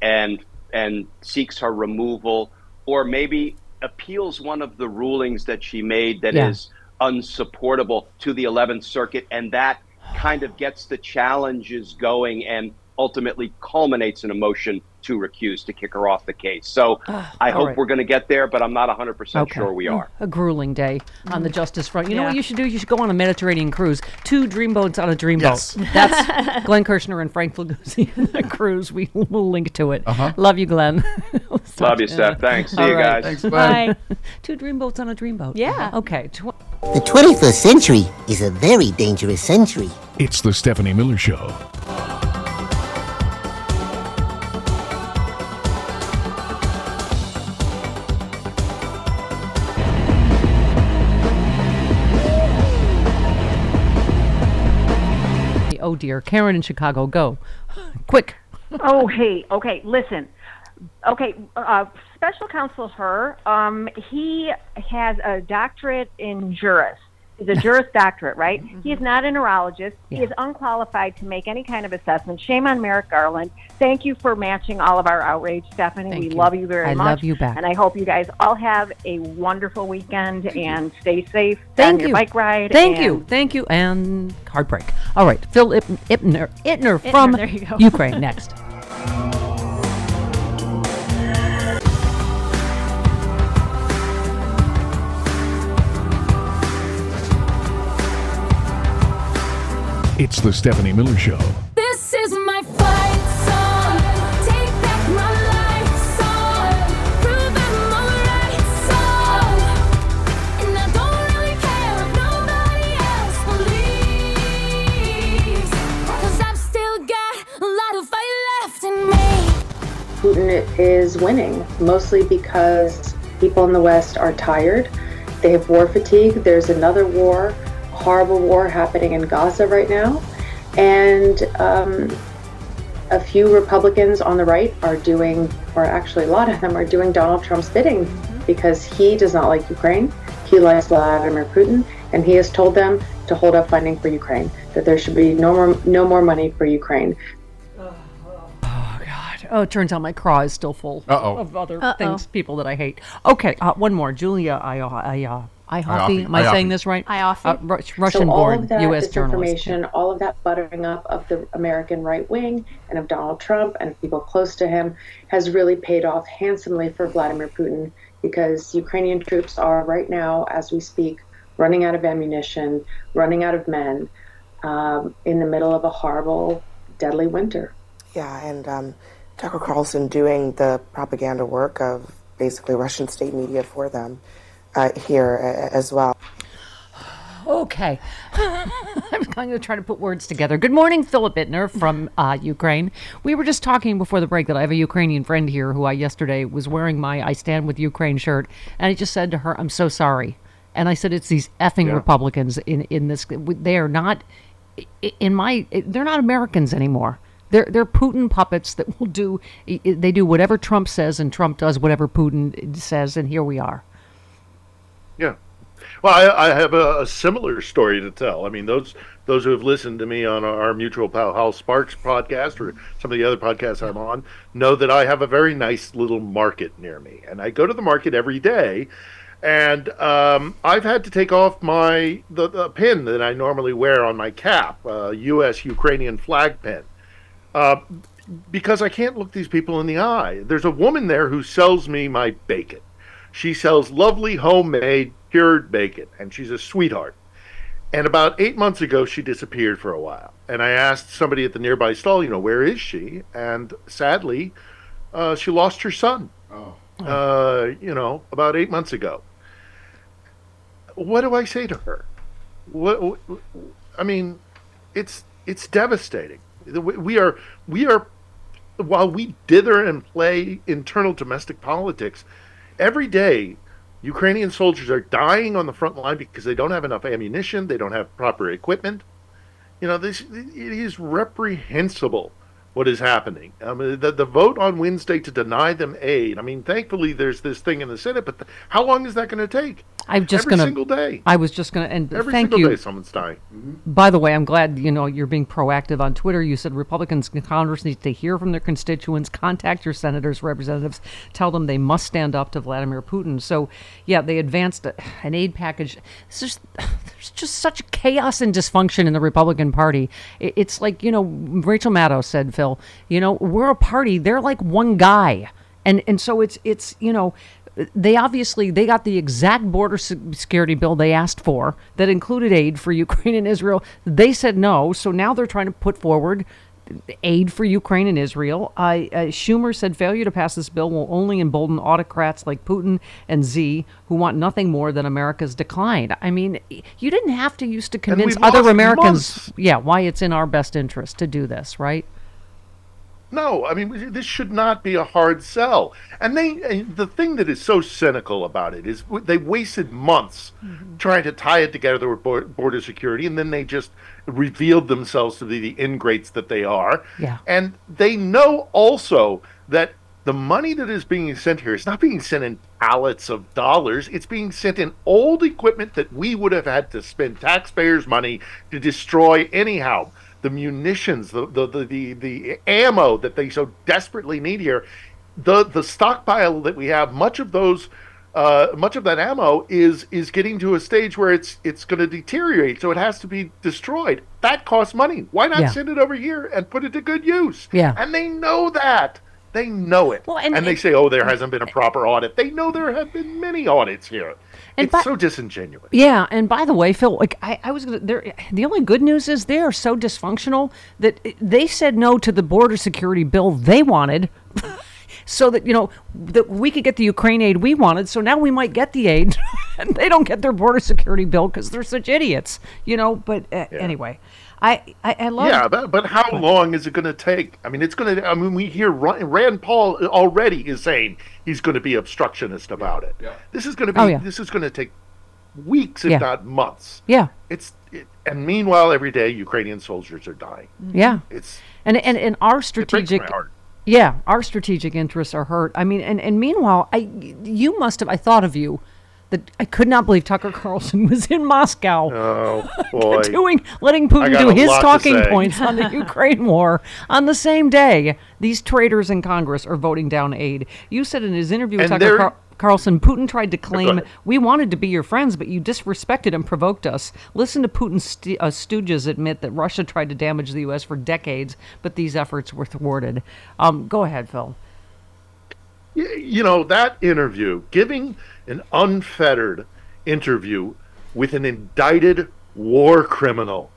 and and seeks her removal, or maybe appeals one of the rulings that she made that is Yeah. unsupportable to the 11th Circuit, and that kind of gets the challenges going and ultimately culminates in a motion to recuse to kick her off the case. So ah, I hope right. we're going to get there, but I'm not 100% Okay. sure we mm, are. A grueling day on the mm. justice front. You know what you should do? You should go on a Mediterranean cruise. Two dreamboats on a dreamboat. Yes. That's Glenn Kirschner and Frank Figliuzzi on a cruise. We will link to it. Uh-huh. Love you, Glenn. Love you, Steph. Thanks. See All you right. guys. Thanks, Glenn. Bye. Two dreamboats on a dreamboat. Yeah. Okay. Tw- The 21st century is a very dangerous century. It's the Stephanie Miller Show. Oh dear. Karen in Chicago, go. Quick. oh, hey, okay, listen. Okay, uh, special counsel Hur, um, he has a doctorate in juris. He's a juris doctorate, right? Mm-hmm. He is not a neurologist. He is unqualified to make any kind of assessment. Shame on Merrick Garland. Thank you for matching all of our outrage, Stephanie. Thank we you. love you very I much. love you back. And I hope you guys all have a wonderful weekend and stay safe Thank you. bike ride. Thank you. Thank you. And heartbreak. All right. Phil Ip- Ipner, Itner from there you go. Ukraine next. It's the Stephanie Miller Show. This is my fight song. Take back my life song. Prove I'm alright song. And I don't really care if nobody else believes. Cause I've still got a lot of fight left in me. Putin is winning, mostly because people in the West are tired. They have war fatigue. There's another war, a horrible war happening in Gaza right now. And um, a few Republicans on the right are doing, or actually a lot of them are doing Donald Trump's bidding because he does not like Ukraine. He likes Vladimir Putin, and he has told them to hold up funding for Ukraine, that there should be no more, no more money for Ukraine. Oh, God. Oh it turns out my craw is still full Uh-oh. of other Uh-oh. things, people that I hate. Okay, uh, one more. Julia I, I, Ihoffy. Am I saying this right? Ioffe. Uh, Ru- so all Russian-born of that U.S. journalist. all of that buttering up of the American right wing and of Donald Trump and people close to him has really paid off handsomely for Vladimir Putin because Ukrainian troops are right now, as we speak, running out of ammunition, running out of men, um, in the middle of a horrible, deadly winter. Yeah, and um, Tucker Carlson doing the propaganda work of basically Russian state media for them uh, here as well. Okay. I'm going to try to put words together. Good morning, Philip Ittner from uh, Ukraine. We were just talking before the break that I have a Ukrainian friend here who I yesterday was wearing my I Stand With Ukraine shirt, and I just said to her, I'm so sorry. And I said, it's these effing Republicans in, in this. They are not, in my, they're not Americans anymore. They're, they're Putin puppets that will do, they do whatever Trump says, and Trump does whatever Putin says, and here we are. Yeah. Well, I, I have a, a similar story to tell. I mean, those those who have listened to me on our mutual pal Hal Sparks podcast or some of the other podcasts I'm on know that I have a very nice little market near me, and I go to the market every day. And um, I've had to take off my the, the pin that I normally wear on my cap, uh, U.S. Ukrainian flag pin, uh, because I can't look these people in the eye. There's a woman there who sells me my bacon. She sells lovely homemade cured bacon, and she's a sweetheart. And about eight months ago, she disappeared for a while. And I asked somebody at the nearby stall, you know, where is she? And sadly, uh, she lost her son. Oh. Uh, you know, about eight months ago. What do I say to her? What? I mean, it's it's devastating. We are we are while we dither and play internal domestic politics, every day Ukrainian soldiers are dying on the front line because they don't have enough ammunition, they don't have proper equipment. You know, this it is reprehensible what is happening. I mean, the, the vote on Wednesday to deny them aid. I mean, thankfully there's this thing in the Senate, but th- how long is that going to take? I'm just Every gonna. single day. I was just gonna. And Every thank single you. day someone's dying. Mm-hmm. By the way, I'm glad you know you're being proactive on Twitter. You said Republicans in Congress need to hear from their constituents, contact your senators, representatives, tell them they must stand up to Vladimir Putin. So, yeah, they advanced a, an aid package. It's just, there's just such chaos and dysfunction in the Republican Party. It, it's like you know Rachel Maddow said, Phil. You know we're a party. They're like one guy, and and so it's it's you know they obviously they got the exact border security bill they asked for that included aid for Ukraine and Israel. They said no, so now they're trying to put forward aid for Ukraine and Israel. Uh, uh, Schumer said failure to pass this bill will only embolden autocrats like Putin and Xi, who want nothing more than America's decline. I mean, you didn't have to use to convince other Americans, months. yeah, why it's in our best interest to do this, right? No, I mean this should not be a hard sell. And they, and the thing that is so cynical about it is they wasted months mm-hmm. trying to tie it together with border security, and then they just revealed themselves to be the ingrates that they are. Yeah. And they know also that the money that is being sent here is not being sent in pallets of dollars. It's being sent in old equipment that we would have had to spend taxpayers' money to destroy anyhow. The munitions, the the, the, the, the ammo that they so desperately need here, the the stockpile that we have, much of those uh, much of that ammo is is getting to a stage where it's it's going to deteriorate, so it has to be destroyed. That costs money. Why not Yeah. send it over here and put it to good use? Yeah. and they know that. They know it. Well, and- they say, "Oh, there hasn't been a proper audit." They know there have been many audits here. And it's by- so disingenuous. Yeah, and by the way, Phil, like I, I was. There, the only good news is they are so dysfunctional that they said no to the border security bill they wanted, so that you know that we could get the Ukraine aid we wanted. So now we might get the aid, and they don't get their border security bill because they're such idiots, you know. But uh, anyway, I, I I love. Yeah, but, but how long is it going to take? I mean, it's going to. I mean, we hear Rand Paul already is saying he's going to be obstructionist about it. Yeah. This is going to oh, be. Oh, yeah. This is going to take weeks, if Yeah. not months. Yeah. It's it, and meanwhile, every day Ukrainian soldiers are dying. Mm-hmm. Yeah. It's and and and our breaks strategic my heart. yeah our strategic interests are hurt i mean and and meanwhile i you must have i thought of you that i could not believe tucker carlson was in moscow Oh boy, doing letting putin do his talking points on the ukraine war on the same day these traitors in congress are voting down aid you said in his interview with And tucker they're- Carlson, Putin tried to claim we wanted to be your friends, but you disrespected and provoked us. Listen to Putin's st- uh, stooges admit that Russia tried to damage the U.S. for decades, but these efforts were thwarted. Um, go ahead, Phil. You know that interview giving an unfettered interview with an indicted war criminal.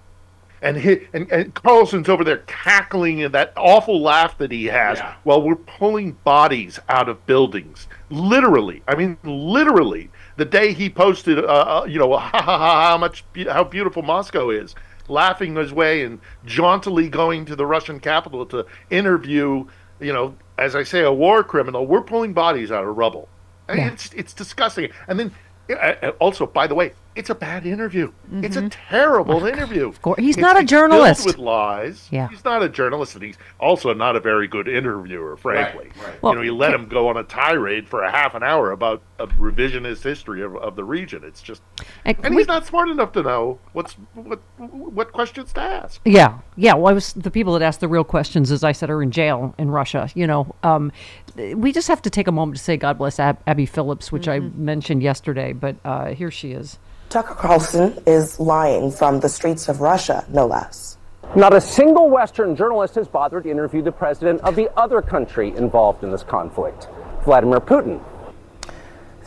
And he, and, and Carlson's over there cackling in that awful laugh that he has while we're pulling bodies out of buildings. Literally i mean literally the day he posted uh, uh, you know ha, ha, ha, how much how beautiful moscow is laughing his way and jauntily going to the russian capital to interview you know as i say a war criminal we're pulling bodies out of rubble Yeah. it's it's disgusting and then uh, uh, also by the way it's a bad interview it's a terrible interview of course. He's It's- not a it's filled journalist. with lies Yeah. he's not a journalist and he's also not a very good interviewer frankly Right. Well, you know you let him go on a tirade for a half an hour about a revisionist history of, of the region it's just And and we- he's not smart enough to know what's what what questions to ask Yeah, yeah. Well, I was the people that ask the real questions, as I said, are in jail in Russia. You know, um, we just have to take a moment to say God bless Ab- Abby Phillips, which I mentioned yesterday. But uh, here she is. Tucker Carlson is lying from the streets of Russia, no less. Not a single Western journalist has bothered to interview the president of the other country involved in this conflict, Vladimir Putin.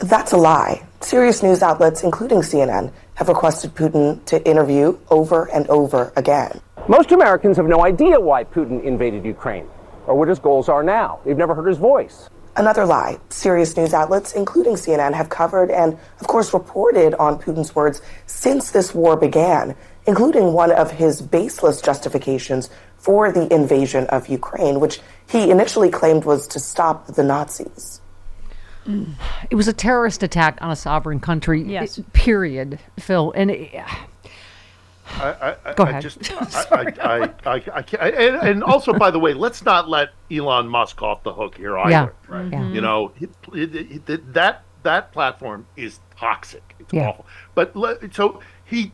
That's a lie. Serious news outlets, including CNN, have requested Putin to interview over and over again. Most Americans have no idea why Putin invaded Ukraine or what his goals are now. They've never heard his voice. Another lie. Serious news outlets, including CNN, have covered and, of course, reported on Putin's words since this war began, including one of his baseless justifications for the invasion of Ukraine, which he initially claimed was to stop the Nazis. It was a terrorist attack on a sovereign country. Yes. Period, Phil. And it, I, I, I, Go I ahead. just, I, I, I, I, I can't, and, and also, by the way, let's not let Elon Musk off the hook here either. Yeah, Right. yeah. You know, it, it, it, that that platform is toxic. It's Yeah. awful. But le- so he,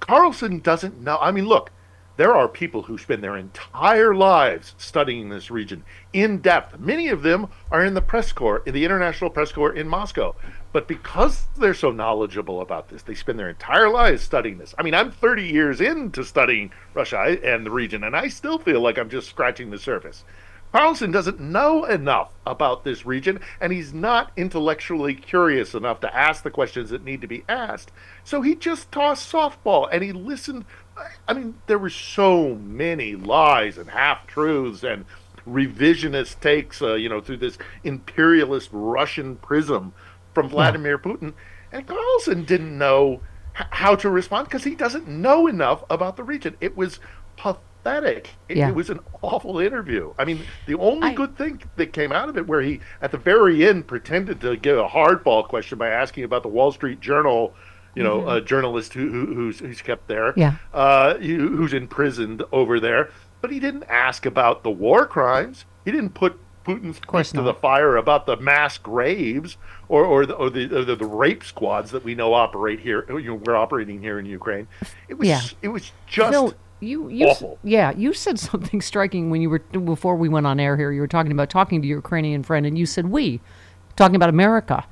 Carlson doesn't know. I mean, look, there are people who spend their entire lives studying this region in depth. Many of them are in the press corps, in the international press corps in Moscow. But because they're so knowledgeable about this, they spend their entire lives studying this. I mean, I'm 30 years into studying Russia and the region, and I still feel like I'm just scratching the surface. Carlson doesn't know enough about this region, and he's not intellectually curious enough to ask the questions that need to be asked. So he just tossed softball and he listened. I mean, there were so many lies and half truths and revisionist takes, uh, you know, through this imperialist Russian prism from Vladimir Putin. And Carlson didn't know h- how to respond because he doesn't know enough about the region. It was pathetic. It, Yeah. it was an awful interview. I mean, the only good thing that came out of it, where he at the very end pretended to give a hardball question by asking about the Wall Street Journal. You know, Mhm. a journalist who, who who's who's kept there, Yeah. uh, who- who's imprisoned over there, but he didn't ask about the war crimes. He didn't put Putin's feet to the fire about the mass graves or or the or the, or the, the rape squads that we know operate here. You know, we're operating here in Ukraine. It was Yeah. it was just Phil, you, you awful. yeah, you said something striking when you were before we went on air here. You were talking about talking to your Ukrainian friend, and you said we, talking about America,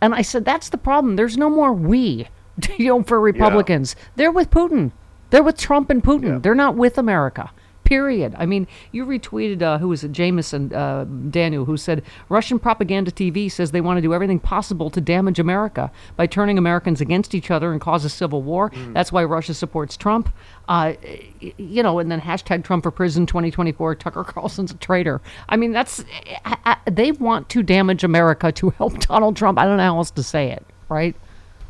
and I said that's the problem. There's no more we, you know, for Republicans. They're with Putin. They're with Trump and Putin. They're not with America. Period. I mean, you retweeted uh, who was it, Jameson uh, Daniel, who said Russian propaganda TV says they want to do everything possible to damage America by turning Americans against each other and cause a civil war. That's why Russia supports Trump. Uh, you know, and then hashtag Trump for prison 2024. Tucker Carlson's a traitor. I mean, that's I- I- they want to damage America to help Donald Trump. I don't know how else to say it. Right?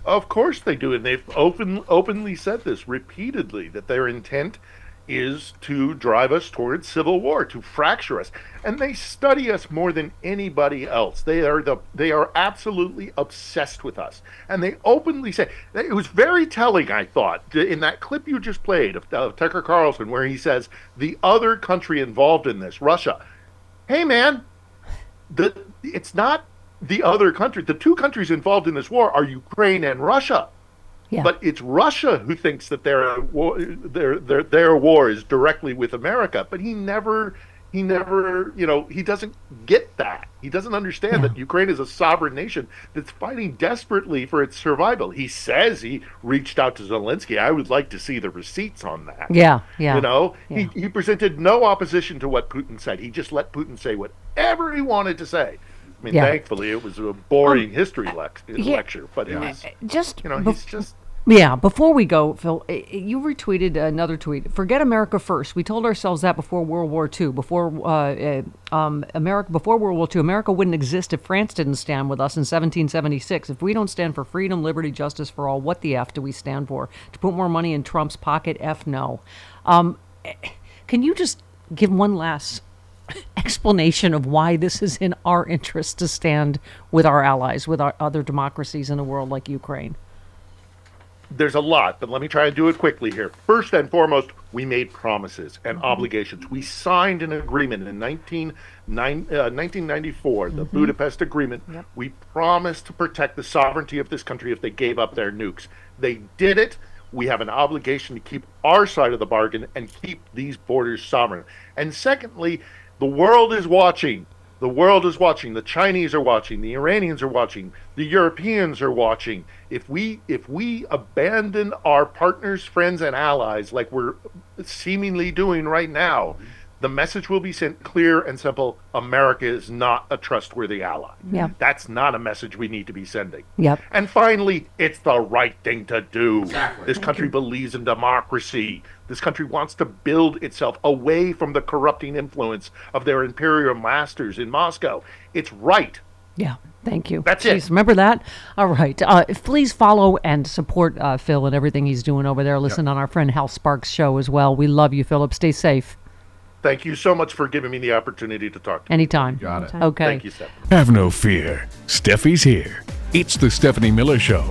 Of course they do, and they've open openly said this repeatedly that their intent is to drive us towards civil war, to fracture us, and they study us more than anybody else. They are the they are absolutely obsessed with us, and they openly say it was very telling. I thought in that clip you just played of, of Tucker Carlson, where he says the other country involved in this, Russia. Hey, man, the it's not the other country. The two countries involved in this war are Ukraine and Russia. Yeah. But it's Russia who thinks that their uh, war, their their their war is directly with America. But he never he never you know he doesn't get that. He doesn't understand that Ukraine is a sovereign nation that's fighting desperately for its survival. He says he reached out to Zelensky. I would like to see the receipts on that. Yeah, yeah, You know, yeah. he, he presented no opposition to what Putin said. He just let Putin say whatever he wanted to say. I mean, Yeah. thankfully, it was a boring Um, history lex- yeah. lecture, but it was just you know bef- he's just Yeah, before we go, Phil, eh, eh, you retweeted another tweet. Forget America first. We told ourselves that before World War II. Before uh, um, America, before World War II, America wouldn't exist if France didn't stand with us in 1776. If we don't stand for freedom, liberty, justice for all, what the f do we stand for? To put more money in Trump's pocket? F no. Um, eh, can you just give one last explanation of why this is in our interest to stand with our allies, with our other democracies in the world like Ukraine? there's a lot, but let me try and do it quickly here. First and foremost, we made promises and obligations. We signed an agreement in 19, nine, uh, 1994, the Mhm. Budapest Agreement. We promised to protect the sovereignty of this country if they gave up their nukes. They did it. We have an obligation to keep our side of the bargain and keep these borders sovereign. And secondly, the world is watching. The world is watching. The Chinese are watching. The Iranians are watching. The Europeans are watching. If we if we abandon our partners, friends, and allies like we're seemingly doing right now, the message will be sent clear and simple: America is not a trustworthy ally. Yeah. That's not a message we need to be sending. Yep. And finally, it's the right thing to do. Exactly. This country believes in democracy. This country wants to build itself away from the corrupting influence of their imperial masters in Moscow. It's right. Yeah, thank you. That's it. Jeez, Remember that? All right. Uh, please follow and support uh, Phil and everything he's doing over there. Listen on our friend Hal Sparks' show as well. We love you, Philip. Stay safe. Thank you so much for giving me the opportunity to talk to you. Anytime. Got it. Okay. Thank you, Steph. Have no fear. Steffi's here. It's the Stephanie Miller Show.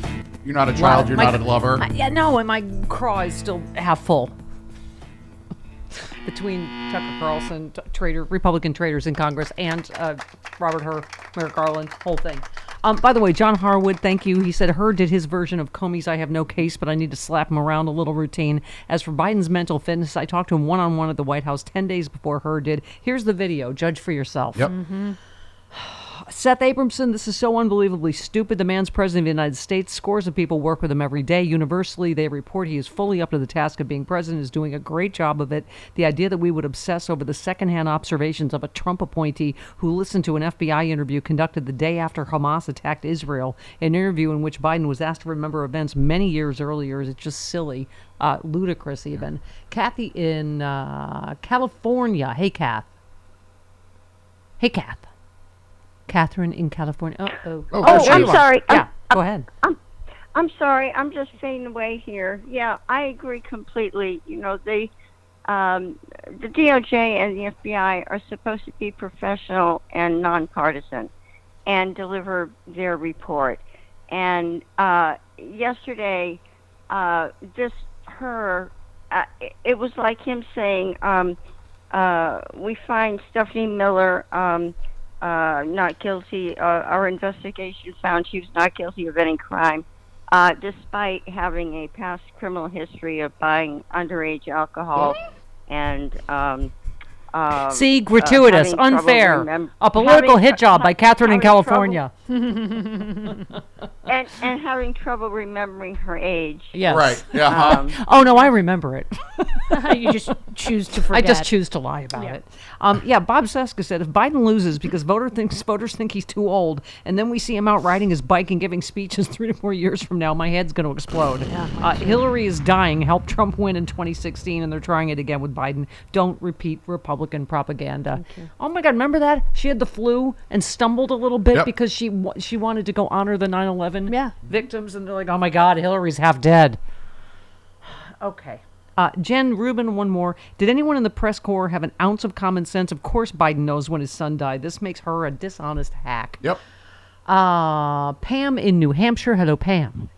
You're not a child. You're my- not a lover. my- yeah, no, and my craw is still half full. Between Tucker Carlson, t- traitor, Republican traitors in Congress, and uh, Robert Hur, Merrick Garland, whole thing. Um, by the way, John Harwood, thank you. He said Hur did his version of Comey's "I have no case, but I need to slap him around" a little routine. As for Biden's mental fitness, I talked to him one on one at the White House ten days before Hur did. Here's the video. Judge for yourself. Yep. Seth Abramson, this is so unbelievably stupid. The man's president of the United States. Scores of people work with him every day. Universally, they report he is fully up to the task of being president, is doing a great job of it. The idea that we would obsess over the secondhand observations of a Trump appointee who listened to an FBI interview conducted the day after Hamas attacked Israel, an interview in which Biden was asked to remember events many years earlier, is just silly, uh, ludicrous even. Kathy in uh, California. Hey, Kath. Hey, Kath. Catherine in California. Uh-oh. Oh, there I'm you are. sorry. Yeah, I'm- go ahead. I'm I'm sorry. I'm just fading away here. Yeah, I agree completely. You know, they, um, the DOJ and the FBI are supposed to be professional and nonpartisan, and deliver their report. And uh, yesterday, uh, this Hur, uh, it- it was like him saying, um, uh, "We find Stephanie Miller." Um, uh, not guilty. Uh, our investigation found she was not guilty of any crime, uh, despite having a past criminal history of buying underage alcohol and. Um, uh, See, uh, gratuitous, having trouble unfair. remem- a political having- hit job by Catherine in California. and and having trouble remembering her age. Yes. Right. Yeah. huh? Um, oh no, I remember it. you just choose to forget. I just choose to lie about Yeah. it. Um, yeah, Bob Cesca said if Biden loses because voter thinks voters think he's too old, and then we see him out riding his bike and giving speeches three to four years from now, my head's going to explode. uh, Hillary is dying. Helped Trump win in 2016, and they're trying it again with Biden. Don't repeat Republican propaganda. Oh my God, remember that she had the flu and stumbled a little bit Yep. because she wa- she wanted to go honor the 9/11 victims, and they're like, oh my God, Hillary's half dead. Okay. Uh, Jen Rubin, one more. Did anyone in the press corps have an ounce of common sense? Of course, Biden knows when his son died. This makes her a dishonest hack. Yep. Uh, Pam in New Hampshire. Hello, Pam.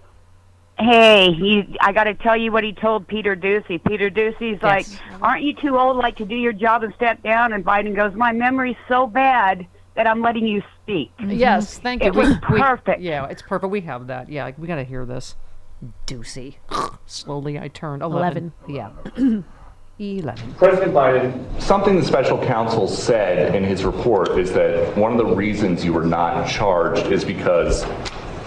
Hey, he. I got to tell you what he told Peter Doocy. Peter Doocy's like, Yes. "Aren't you too old, like, to do your job and step down?" And Biden goes, "My memory's so bad that I'm letting you speak." Mm-hmm. Yes, thank you. It was We- we- perfect. yeah, it's perfect. We have that. Yeah, like, we got to hear this. Doocy. Slowly, I turned 11. Yeah. 11. President Biden, something the special counsel said in his report is that one of the reasons you were not charged is because,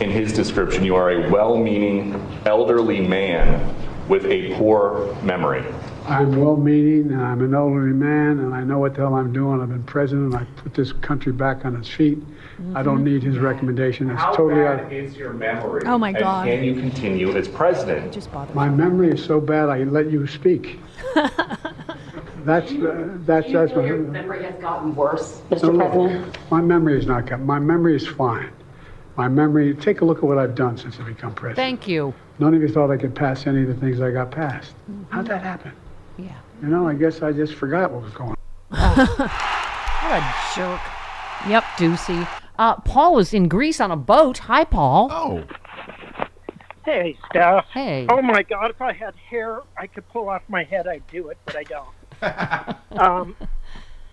in his description, you are a well meaning elderly man with a poor memory. I'm well-meaning, and I'm an elderly man, and I know what the hell I'm doing. I've been president. I put this country back on its feet. I don't need his recommendation. It's How totally bad out. is your memory? Oh, my God. and God. can you continue as president? My memory is so bad. I let you speak. that's uh, that's that's my memory has gotten worse, Mr. no, President? My memory is not. got- My memory is fine. My memory. Take a look at what I've done since I become president. Thank you. None of you thought I could pass any of the things I got passed. How'd that happen? Yeah. You know, I guess I just forgot what was going on. What a jerk. Yep, Doocy. Uh, Paul is in Greece on a boat. Hi, Paul. Oh. Hey, Steph. Hey. Oh my God! If I had hair, I could pull off my head. I'd do it, but I don't. um,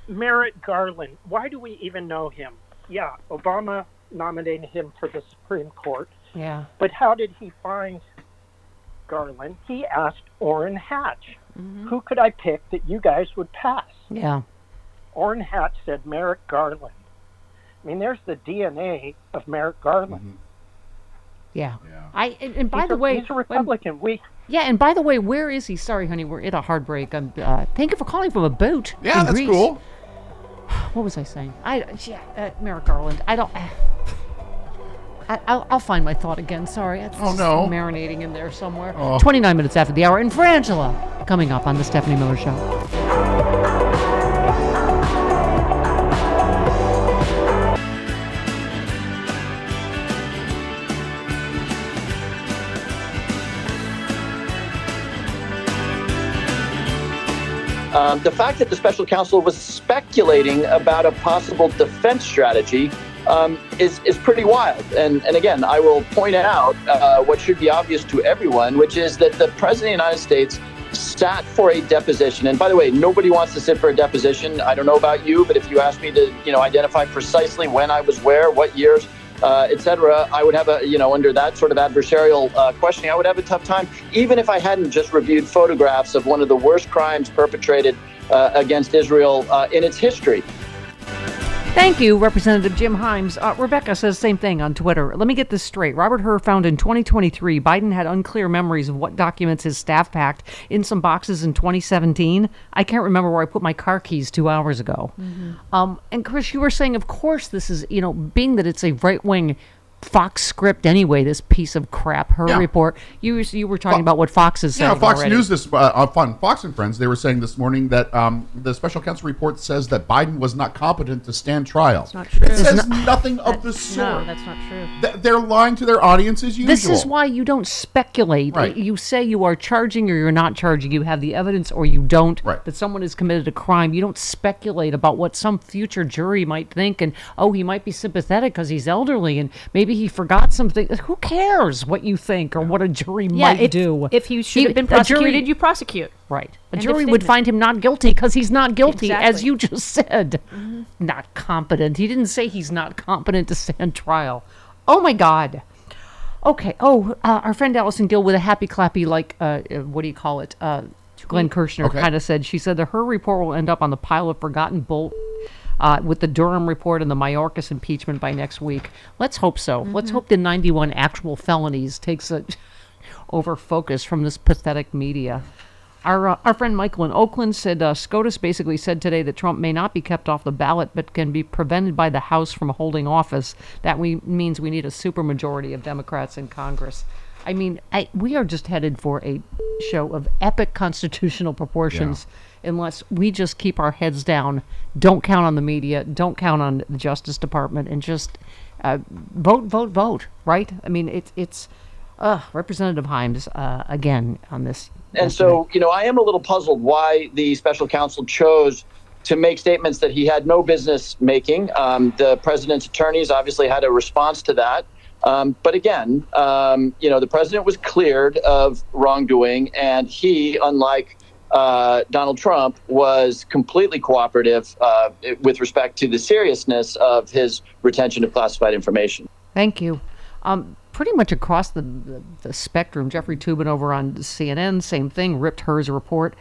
Merrick Garland. Why do we even know him? Yeah, Obama nominated him for the Supreme Court, Yeah. but how did he find Garland? He asked Orrin Hatch, "Who could I pick that you guys would pass?" Yeah. Orrin Hatch said Merrick Garland. I mean, there's the DNA of Merrick Garland. Yeah. I and, and by He's the a- way, he's a Republican. We Yeah, and by the way, where is he? Sorry, honey, we're at a hard break. Um, uh, thank you for calling from a boat. Yeah, in that's Greece. cool. What was I saying? I yeah, uh, Merrick Garland. I don't. I, I'll, I'll find my thought again. Sorry. It's Oh, no. Marinating in there somewhere. Oh. 29 minutes after the hour. And Frangela coming up on The Stephanie Miller Show. Um, the fact that the special counsel was speculating about a possible defense strategy um, is, is pretty wild. And, and again, I will point out uh, what should be obvious to everyone, which is that the President of the United States sat for a deposition. And by the way, nobody wants to sit for a deposition. I don't know about you, but if you ask me to, you know, identify precisely when I was where, what years, uh, et cetera, I would have a, you know, under that sort of adversarial uh, questioning, I would have a tough time, even if I hadn't just reviewed photographs of one of the worst crimes perpetrated uh, against Israel uh, in its history. Thank you, Representative Jim Himes. Uh, Rebecca says same thing on Twitter. Let me get this straight. Robert Hur found in 2023 Biden had unclear memories of what documents his staff packed in some boxes in 2017. I can't remember where I put my car keys two hours ago. Um, and Chris, you were saying, of course, this is you know, being that it's a right wing. Fox script anyway. This piece of crap. Hur Yeah. report. You you were talking about what Fox is saying. Yeah, Fox already. News this uh, on Fun Fox and Friends. They were saying this morning that um, the special counsel report says that Biden was not competent to stand trial. That's not true. It says nothing of the sort. No, that's not true. Th- They're lying to their audience as usual. This is why you don't speculate. Right. You say you are charging or you're not charging. You have the evidence or you don't. Right. That someone has committed a crime. You don't speculate about what some future jury might think and, oh, he might be sympathetic because he's elderly and maybe he forgot something. Who cares what you think or what a jury Yeah, might if- do? if he should have been a jury- prosecuted, you prosecute. Right. A End jury would find him not guilty because he's not guilty, as you just said. Mm-hmm. Not competent. He didn't say he's not competent to stand trial. Oh my God. Okay. Oh, uh, our friend Allison Gill with a happy clappy, like, uh, uh, what do you call it? Uh, Glenn Kirschner Okay. kind of said, she said that Hur report will end up on the pile of forgotten bolt uh, with the Durham report and the Mayorkas impeachment by next week. Let's hope so. Let's Mm-hmm. hope the 91 actual felonies takes a over focus from this pathetic media. Our, uh, our friend Michael in Oakland said uh, SCOTUS basically said today that Trump may not be kept off the ballot, but can be prevented by the House from holding office. That we, means we need a supermajority of Democrats in Congress. I mean, I, we are just headed for a show of epic constitutional proportions unless we just keep our heads down, don't count on the media, don't count on the Justice Department, and just uh, vote, vote, vote, right? I mean, it's, it's uh, Representative Himes, uh, again, on this. And so, you know, I am a little puzzled why the special counsel chose to make statements that he had no business making. Um, the president's attorneys obviously had a response to that. Um, but again, um, you know, the president was cleared of wrongdoing, and he, unlike uh, Donald Trump, was completely cooperative uh, with respect to the seriousness of his retention of classified information. Thank you. Um, pretty much across the, the, the spectrum, Jeffrey Toobin over on CNN, same thing, ripped Hur's report,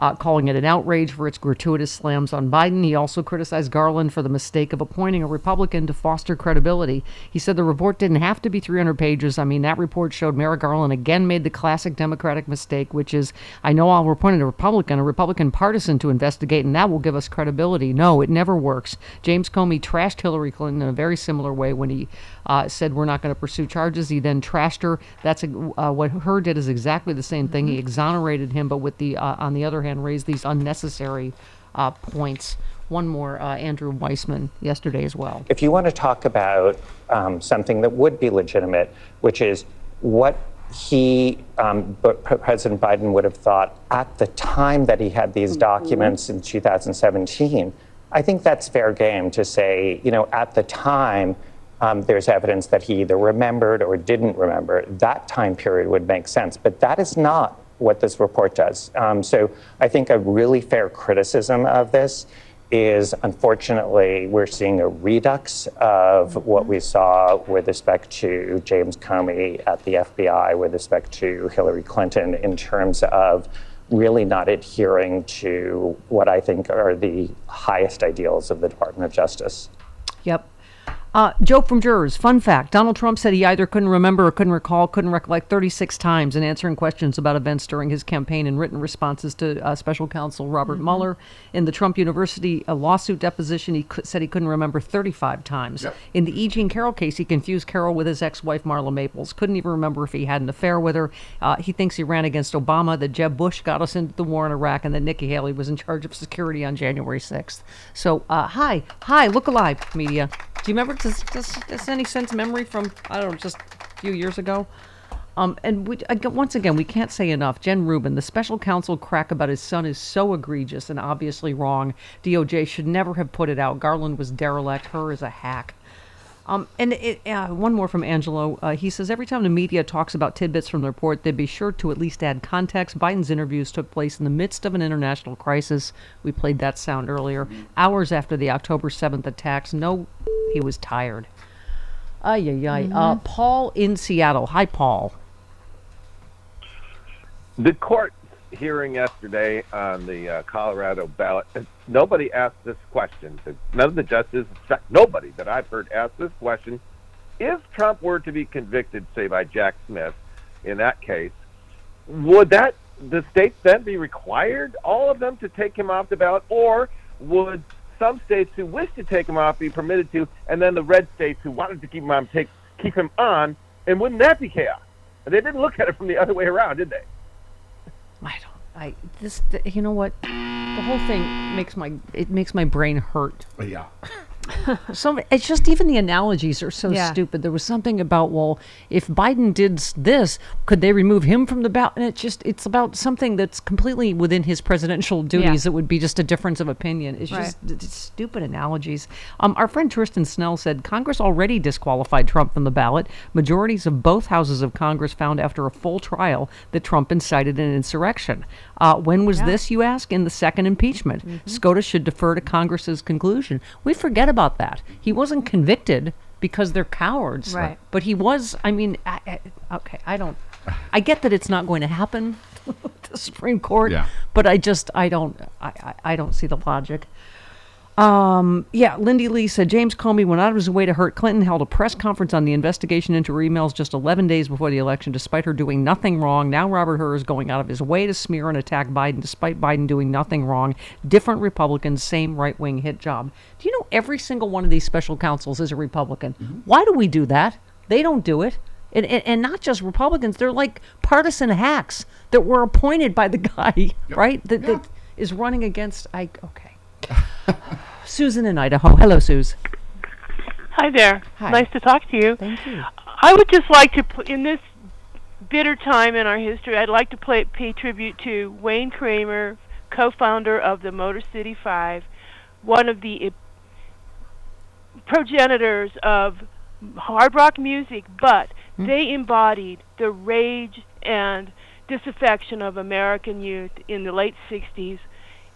uh, calling it an outrage for its gratuitous slams on Biden. He also criticized Garland for the mistake of appointing a Republican to foster credibility. He said the report didn't have to be 300 pages. I mean, that report showed Merrick Garland again made the classic Democratic mistake, which is I know I'll appoint a Republican, a Republican partisan to investigate, and that will give us credibility. No, it never works. James Comey trashed Hillary Clinton in a very similar way when he uh, said we're not going to pursue charges. He then trashed her. That's uh, what Hur did is exactly the same thing. He exonerated him, but with the uh, on the other hand raised these unnecessary uh, points. One more, uh, Andrew Weissmann yesterday as well. If you want to talk about um, something that would be legitimate, which is what he, um, President Biden would have thought at the time that he had these documents in 2017, I think that's fair game to say, you know, at the time, um, there's evidence that he either remembered or didn't remember. That time period would make sense, but that is not what this report does. Um, so I think a really fair criticism of this is unfortunately we're seeing a redux of what we saw with respect to James Comey at the FBI, with respect to Hillary Clinton, in terms of really not adhering to what I think are the highest ideals of the Department of Justice. Yep. Uh, joke from jurors. Fun fact Donald Trump said he either couldn't remember or couldn't recall, couldn't recollect 36 times in answering questions about events during his campaign and written responses to uh, special counsel Robert Mhm. Mueller. In the Trump University uh, lawsuit deposition, he cou- said he couldn't remember 35 times. Yep. In the E. Jean Carroll case, he confused Carroll with his ex wife Marla Maples. Couldn't even remember if he had an affair with her. Uh, he thinks he ran against Obama, that Jeb Bush got us into the war in Iraq, and that Nikki Haley was in charge of security on January 6th. So, uh, hi, hi, look alive, media. Do you remember? Does, does, does any sense memory from, I don't know, just a few years ago? Um, and we, once again, we can't say enough. Jen Rubin, the special counsel crack about his son is so egregious and obviously wrong. DOJ should never have put it out. Garland was derelict. Hur is a hack. Um, and it, uh, one more from Angelo. Uh, he says every time the media talks about tidbits from the report, they'd be sure to at least add context. Biden's interviews took place in the midst of an international crisis. We played that sound earlier. Hours after the October 7th attacks. No, he was tired. Ay, ay, ay. Uh, Mhm. Paul in Seattle. Hi, Paul. The court hearing yesterday on the uh, Colorado ballot, nobody asked this question. None of the justices, nobody that I've heard asked this question. If Trump were to be convicted, say by Jack Smith, in that case, would that the states then be required, all of them, to take him off the ballot, or would some states who wish to take him off be permitted to, and then the red states who wanted to keep him on take keep him on, and wouldn't that be chaos? They didn't look at it from the other way around, did they? I don't. I this th- you know what the whole thing makes my it makes my brain hurt. Yeah. So it's just even the analogies are so Yeah. stupid. There was something about well, if Biden did this, could they remove him from the ballot? And it's just it's about something that's completely within his presidential duties. It would be just a difference of opinion. It's Right. just it's stupid analogies. Um, our friend Tristan Snell said Congress already disqualified Trump from the ballot. Majorities of both houses of Congress found after a full trial that Trump incited an insurrection. Uh, when was Yeah. this, you ask? In the second impeachment. SCOTUS should defer to Congress's conclusion. We forget about that. He wasn't convicted because they're cowards. Right. But he was, I mean, I, I, okay, I don't, I get that it's not going to happen, to the Supreme Court, Yeah. but I just, I don't, I, I, I don't see the logic. Um, yeah, Lindy Lee said James Comey went out of his way to hurt Clinton, held a press conference on the investigation into her emails just 11 days before the election, despite her doing nothing wrong. Now Robert Hur is going out of his way to smear and attack Biden, despite Biden doing nothing wrong. Different Republicans, same right wing hit job. Do you know every single one of these special counsels is a Republican? Why do we do that? They don't do it. And, and, and not just Republicans, they're like partisan hacks that were appointed by the guy, right? That, that is running against. I okay. Susan in Idaho. Hello, Suze. Hi there. Hi. Nice to talk to you. Thank you. I would just like to, put in this bitter time in our history, I'd like to play, pay tribute to Wayne Kramer, co-founder of the Motor City Five, one of the progenitors of hard rock music, but hmm? they embodied the rage and disaffection of American youth in the late 60s.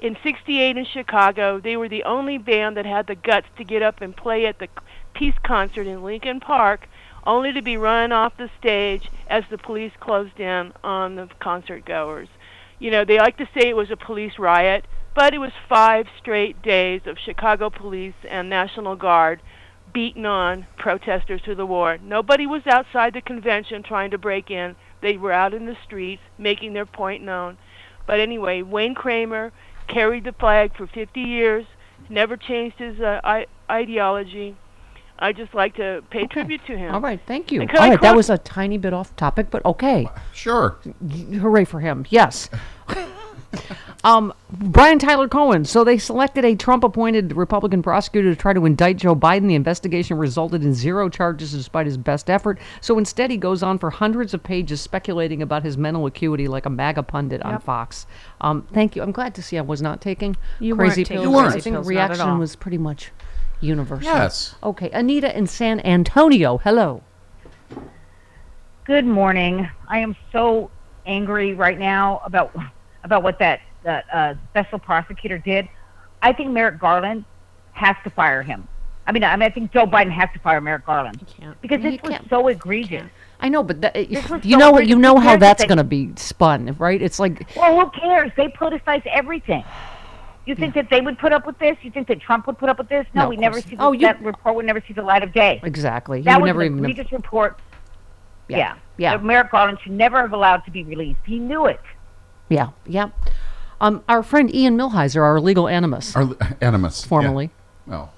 In 68 in Chicago, they were the only band that had the guts to get up and play at the peace concert in Lincoln Park, only to be run off the stage as the police closed in on the concert goers. You know, they like to say it was a police riot, but it was five straight days of Chicago police and National Guard beating on protesters to the war. Nobody was outside the convention trying to break in. They were out in the streets making their point known. But anyway, Wayne Kramer carried the flag for 50 years, never changed his uh, I- ideology. I just like to pay tribute to him. All right, thank you. And All I right, that was a tiny bit off topic, but okay. Sure. Hooray for him. Yes. um, Brian Tyler Cohen. So they selected a Trump appointed Republican prosecutor to try to indict Joe Biden. The investigation resulted in zero charges despite his best effort. So instead, he goes on for hundreds of pages speculating about his mental acuity like a MAGA pundit on Fox. Um, thank you. I'm glad to see I was not taking You crazy weren't pills. You weren't. I think pills, not at reaction was pretty much universal. Yes. Okay, Anita in San Antonio. Hello. Good morning. I am so angry right now about about what that that uh, special prosecutor did. I think Merrick Garland has to fire him. I mean, I mean, I think Joe Biden has to fire Merrick Garland because this was so egregious. I know, but that, you so know egregious. you know how that's going to be spun, right? It's like Well, who cares? They politicize everything. You think that they would put up with this? You think that Trump would put up with this? No, No, we never see not. Oh, you- that report would never see the light of day. exactly. That was never an even report. Yeah. Yeah. Yeah. Merrick Garland should never have allowed to be released. He knew it. Yeah, yeah. Um, our friend Ian Millhiser, our legal animus, Our animus. formerly. Yeah. Oh.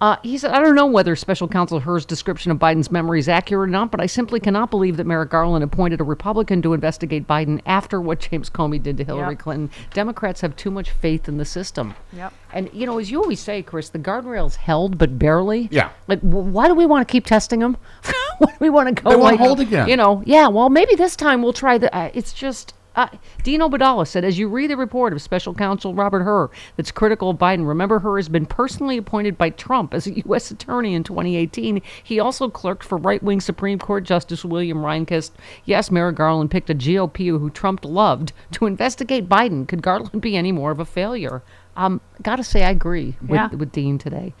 Uh, he said, I don't know whether Special Counsel Hur's description of Biden's memory is accurate or not, but I simply cannot believe that Merrick Garland appointed a Republican to investigate Biden after what James Comey did to Hillary Yep. Clinton. Democrats have too much faith in the system. Yep. And, you know, as you always say, Chris, the guardrail's held, but barely. Yeah. Like, w- why do we want to keep testing them? why do we want to go They wanna like, hold again. You know, yeah, well, maybe this time we'll try the. Uh, it's just, Uh, Dean Obeidallah said, as you read the report of Special Counsel Robert Hur that's critical of Biden, remember Hur has been personally appointed by Trump as a U.S. attorney in 2018. He also clerked for right wing Supreme Court Justice William Rehnquist. Yes, Merrick Garland picked a GOP who Trump loved to investigate Biden. Could Garland be any more of a failure? Um, gotta say, I agree with, Yeah. with Dean today.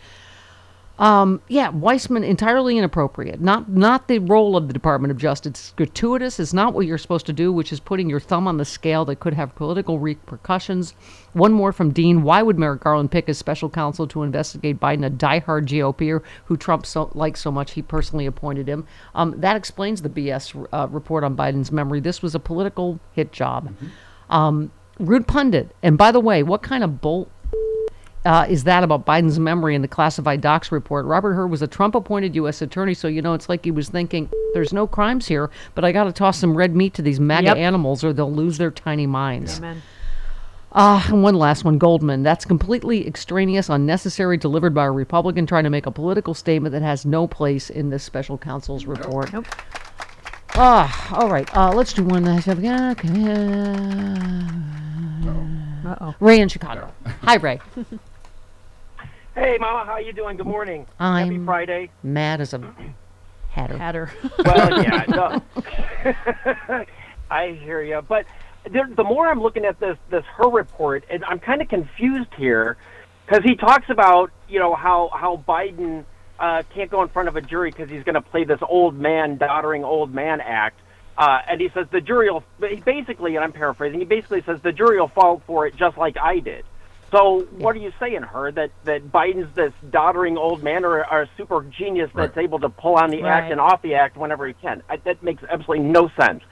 Um, yeah, Weissmann entirely inappropriate. Not not the role of the Department of Justice. It's gratuitous. It's not what you're supposed to do, which is putting your thumb on the scale that could have political repercussions. One more from Dean. Why would Merrick Garland pick as special counsel to investigate Biden, a diehard GOPer who Trump so, likes so much he personally appointed him? Um, that explains the BS uh, report on Biden's memory. This was a political hit job. Um, rude pundit. And by the way, what kind of bull uh, is that about Biden's memory in the classified docs report. Robert Hur was a Trump appointed U.S. attorney, so you know it's like he was thinking, there's no crimes here, but I got to toss some red meat to these MAGA Yep. animals or they'll lose their tiny minds. Amen. Ah, and one last one, Goldman. That's completely extraneous, unnecessary, delivered by a Republican trying to make a political statement that has no place in this special counsel's report. Nope. Ah, all right. Uh, let's do one. last- Uh-oh. Ray in Chicago. Hi, Ray. Hey, Mama, how you doing? Good morning. Happy I'm Happy Friday. mad as a hatter. Hatter. Well, yeah, no. I hear you, but the, the more I'm looking at this this Hur report, and I'm kind of confused here because he talks about you know how how Biden uh, can't go in front of a jury because he's going to play this old man doddering old man act. Uh, and he says the jury will he basically, and I'm paraphrasing, he basically says the jury will fall for it just like I did. So what are you saying, Hur? That that Biden's this doddering old man or, or a super genius that's able to pull on the act and off the act whenever he can? I, that makes absolutely no sense.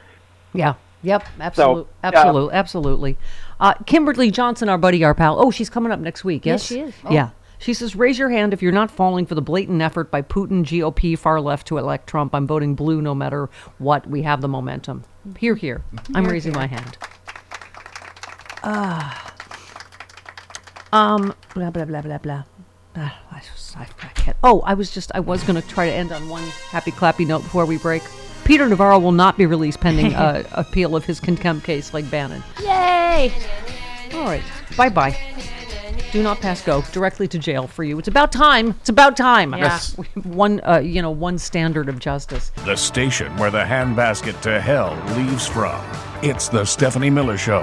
Yeah. Yep. Absolutely. yeah. absolutely. Absolutely. Uh, Kimberly Johnson, our buddy, our pal. Oh, she's coming up next week. Yes, Yes, she is. Yeah. She says, "Raise your hand if you're not falling for the blatant effort by Putin, GOP, far left to elect Trump. I'm voting blue no matter what. We have the momentum. Here, here. I'm raising my hand. Ah. Um. Blah blah blah blah blah. Ah, I, just- I, I can't. Oh, I was just I was going to try to end on one happy clappy note before we break. Peter Navarro will not be released pending uh, appeal of his contempt case like Bannon. Yay! All right. Bye bye. Do not pass go directly to jail for you. It's about time. It's about time. Yeah. Yes. One, uh, you know, one standard of justice. The station where the handbasket to hell leaves from. It's the Stephanie Miller Show.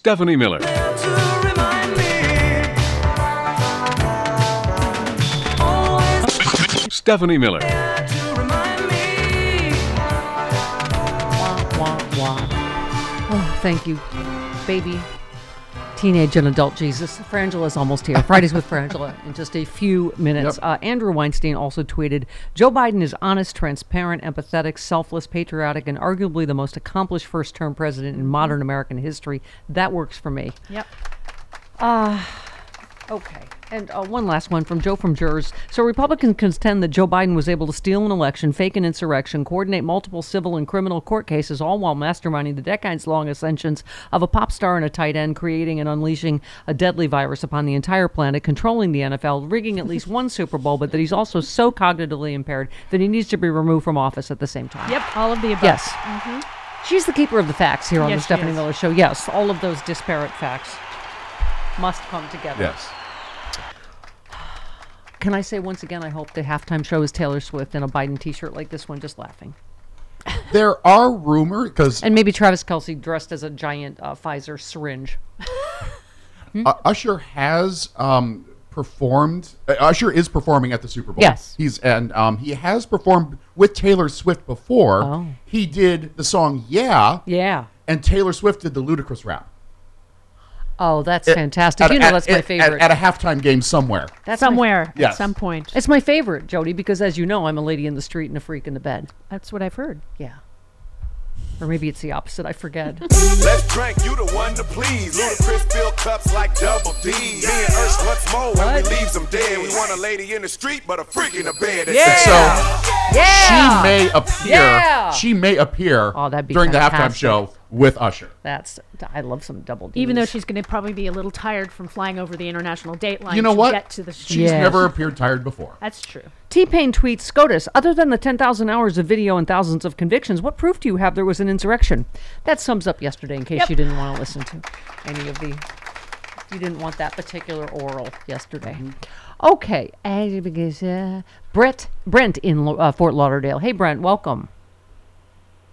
Stephanie Miller. Stephanie Miller. Oh, thank you, baby. Teenage and adult Jesus. Frangela's almost here. Fridays with Frangela in just a few minutes. Yep. Uh, Andrew Weinstein also tweeted Joe Biden is honest, transparent, empathetic, selfless, patriotic, and arguably the most accomplished first term president in modern American history. That works for me. Yep. Uh, okay. And uh, one last one from Joe from Jurors. So Republicans contend that Joe Biden was able to steal an election, fake an insurrection, coordinate multiple civil and criminal court cases, all while masterminding the decades-long ascensions of a pop star and a tight end, creating and unleashing a deadly virus upon the entire planet, controlling the NFL, rigging at least one Super Bowl, but that he's also so cognitively impaired that he needs to be removed from office at the same time. Yep. All of the above. Yes. Mhm. She's the keeper of the facts here on Yes, the Stephanie. Miller Show. Yes, all of those disparate facts must come together. Yes. Can I say once again, I hope the halftime show is Taylor Swift in a Biden T-shirt like this one, just laughing, There are rumors because and maybe Travis Kelce dressed as a giant uh, Pfizer syringe. Uh, Usher has um, performed. Uh, Usher is performing at the Super Bowl. Yes. he's and um, he has performed with Taylor Swift before. Oh. He did the song "Yeah," Yeah. and Taylor Swift did the Ludacris rap. Oh, that's At- fantastic. at- you know at- that's my favorite. At, a halftime game somewhere. That's my- Somewhere Yes. at some point. it's my favorite, Jody, because as you know, I'm a lady in the street and a freak in the bed. That's what I've heard. Yeah. Or maybe it's the opposite. I forget. Let's drink, you the one to please. Ludacris fill cups like double D. Me and Ursh once more when we leaves them dead. We want a lady in the street, but a freak in the bed. Yeah. So She may appear. Yeah. She may appear Oh, that'd be during the halftime show with Usher. That's I love some double D's. Even though she's going to probably be a little tired from flying over the international date line You know to what? get to the She's Yes. never appeared tired before. That's true. T Pain tweets SCOTUS, other than the 10,000 hours of video and thousands of convictions, what proof do you have there was an insurrection? That sums up yesterday in case Yep. you didn't want to listen to any of the. You didn't want that particular oral yesterday. Okay. as because, uh, Brett, Brent in uh, Fort Lauderdale. Hey, Brent, welcome.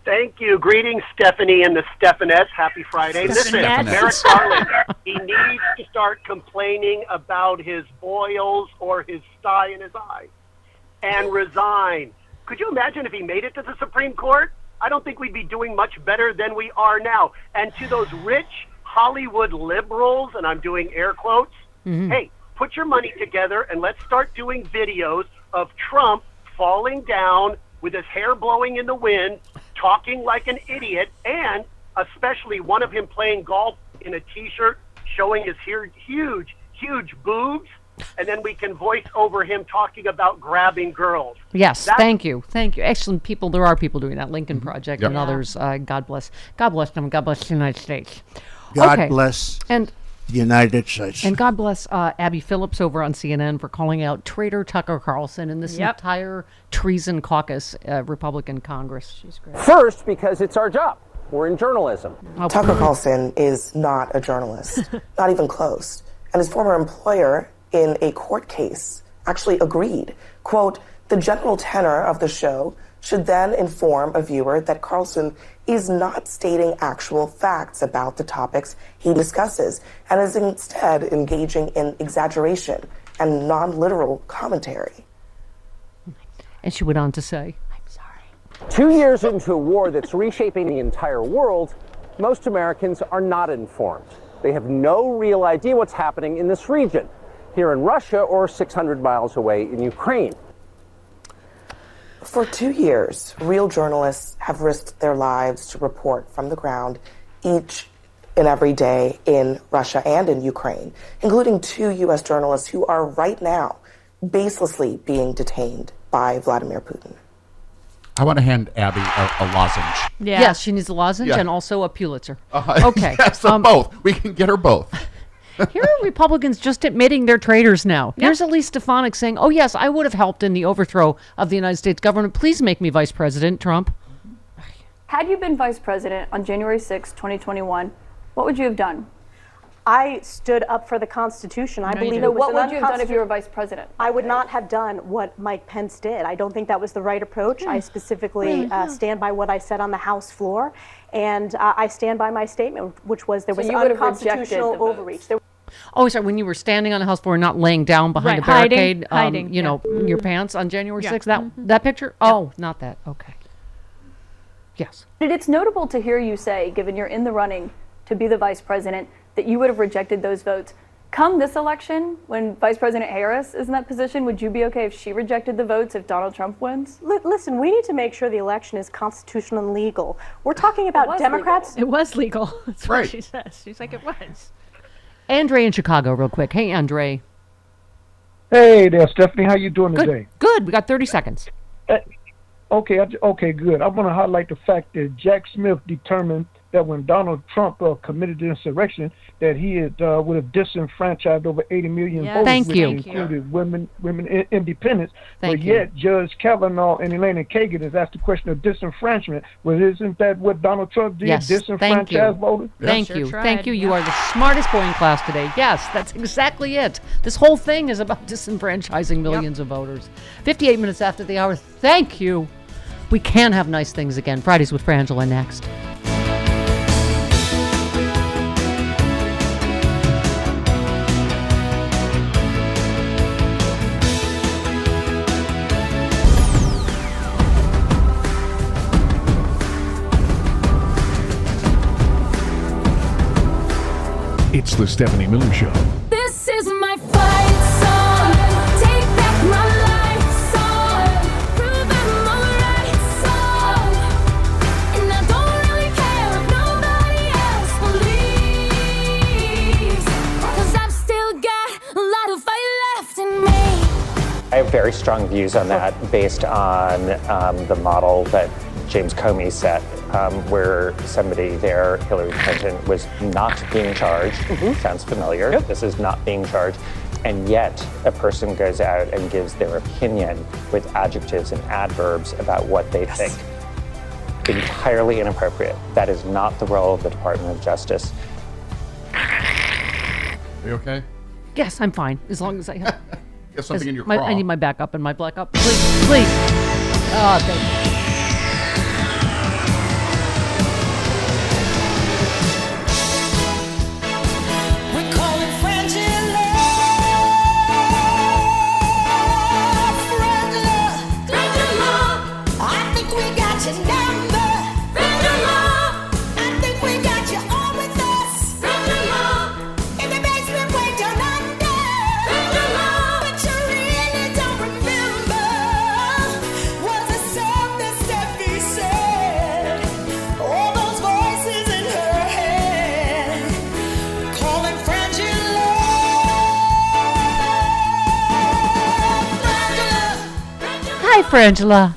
Thank you. Greetings, Stephanie and the Stephanettes. Happy Friday. Listen, Stephanettes. Merrick Garland, he needs to start complaining about his boils or his sty in his eye and resign. Could you imagine if he made it to the Supreme Court? I don't think we'd be doing much better than we are now. And to those rich Hollywood liberals, and I'm doing air quotes, Mhm. hey, put your money together and let's start doing videos of Trump falling down with his hair blowing in the wind, talking like an idiot, and especially one of him playing golf in a t-shirt showing his huge, huge boobs, and then we can voice over him talking about grabbing girls. Yes, That's- thank you, thank you. Excellent people. There are people doing that. Lincoln Project Yep. and others. Uh, God bless. God bless them. God bless the United States. God Okay. bless And the United States. and God bless uh, Abby Phillips over on CNN for calling out traitor Tucker Carlson and this Yep. entire treason caucus, uh, Republican Congress. She's great. First, because it's our job. We're in journalism. Tucker Carlson is not a journalist, not even close. And his former employer in a court case actually agreed. Quote, the general tenor of the show should then inform a viewer that Carlson is not stating actual facts about the topics he discusses and is instead engaging in exaggeration and non literal commentary. And she went on to say, I'm sorry. Two years into a war that's reshaping the entire world, most Americans are not informed. They have no real idea what's happening in this region, here in Russia or 600 miles away in Ukraine. For two years, real journalists have risked their lives to report from the ground each and every day in Russia and in Ukraine, including two U.S. journalists who are right now baselessly being detained by Vladimir Putin. I want to hand Abby a, a lozenge. Yes, she needs a lozenge Yeah. and also a Pulitzer. Uh, okay. yes, um, both. We can get her both. Here are Republicans just admitting they're traitors now. Here's Elise Stefanik saying, Oh, yes, I would have helped in the overthrow of the United States government. Please make me vice president, Trump. Had you been vice president on January 6, 2021, what would you have done? I stood up for the Constitution. I No, you believe it was What would you have done if you were unconstitu- vice president? I would not have done what Mike Pence did. I don't think that was the right approach. I specifically Yeah, uh, stand by what I said on the House floor, and uh, I stand by my statement, which was there So was you would have rejected unconstitutional the overreach. There Oh, sorry. When you were standing on the House floor, not laying down behind Right, a hiding, barricade, um, hiding, you yeah. know, your pants on January Yeah. 6th. That Mhm. that picture? Oh, not that. Okay. Yes. But It's notable to hear you say, given you're in the running to be the vice president, that you would have rejected those votes. Come this election, when Vice President Harris is in that position, would you be okay if she rejected the votes if Donald Trump wins? Li- listen, we need to make sure the election is constitutional and legal. We're talking about was Democrats. It was legal. That's Right. what she says. She's like, it was. Andre in Chicago, real quick. Hey, Andre. Hey there, Stephanie. How you doing Good. today? Good. We got 30 seconds. Eh, okay, I, j- okay, good. I want to highlight the fact that Jack Smith determined that when Donald Trump uh, committed the insurrection, that he had, uh, would have disenfranchised over 80 million Yes. voters, Thank which you. included women, women i- independents. Thank but you. yet, Judge Kavanaugh and Elena Kagan has asked the question of disenfranchisement. Well, isn't that what Donald Trump did? Yes. Thank you. Disenfranchise voters. Thank you. Thank you. You are the smartest boy in class today. Yes, that's exactly it. This whole thing is about disenfranchising millions of voters. 58 minutes after the hour. Thank you. We can have nice things again. Fridays with Frangela next. It's the Stephanie Miller Show. This is my fight song. Take back my life song. Prove I'm alright song. And I don't really care if nobody else believes. Cause I've still got a lot of fight left in me. I I have very strong views on that based on um, the model that James Comey set, um, where somebody there, Hillary Clinton, was not being charged. Sounds familiar. This is not being charged. And yet, a person goes out and gives their opinion with adjectives and adverbs about what they think. Entirely inappropriate. That is not the role of the Department of Justice. Are you okay? Yes, I'm fine as long as I have. Get something in your my. I need my backup and my backup. Please, please. Oh, thank you. Hi, Frangela.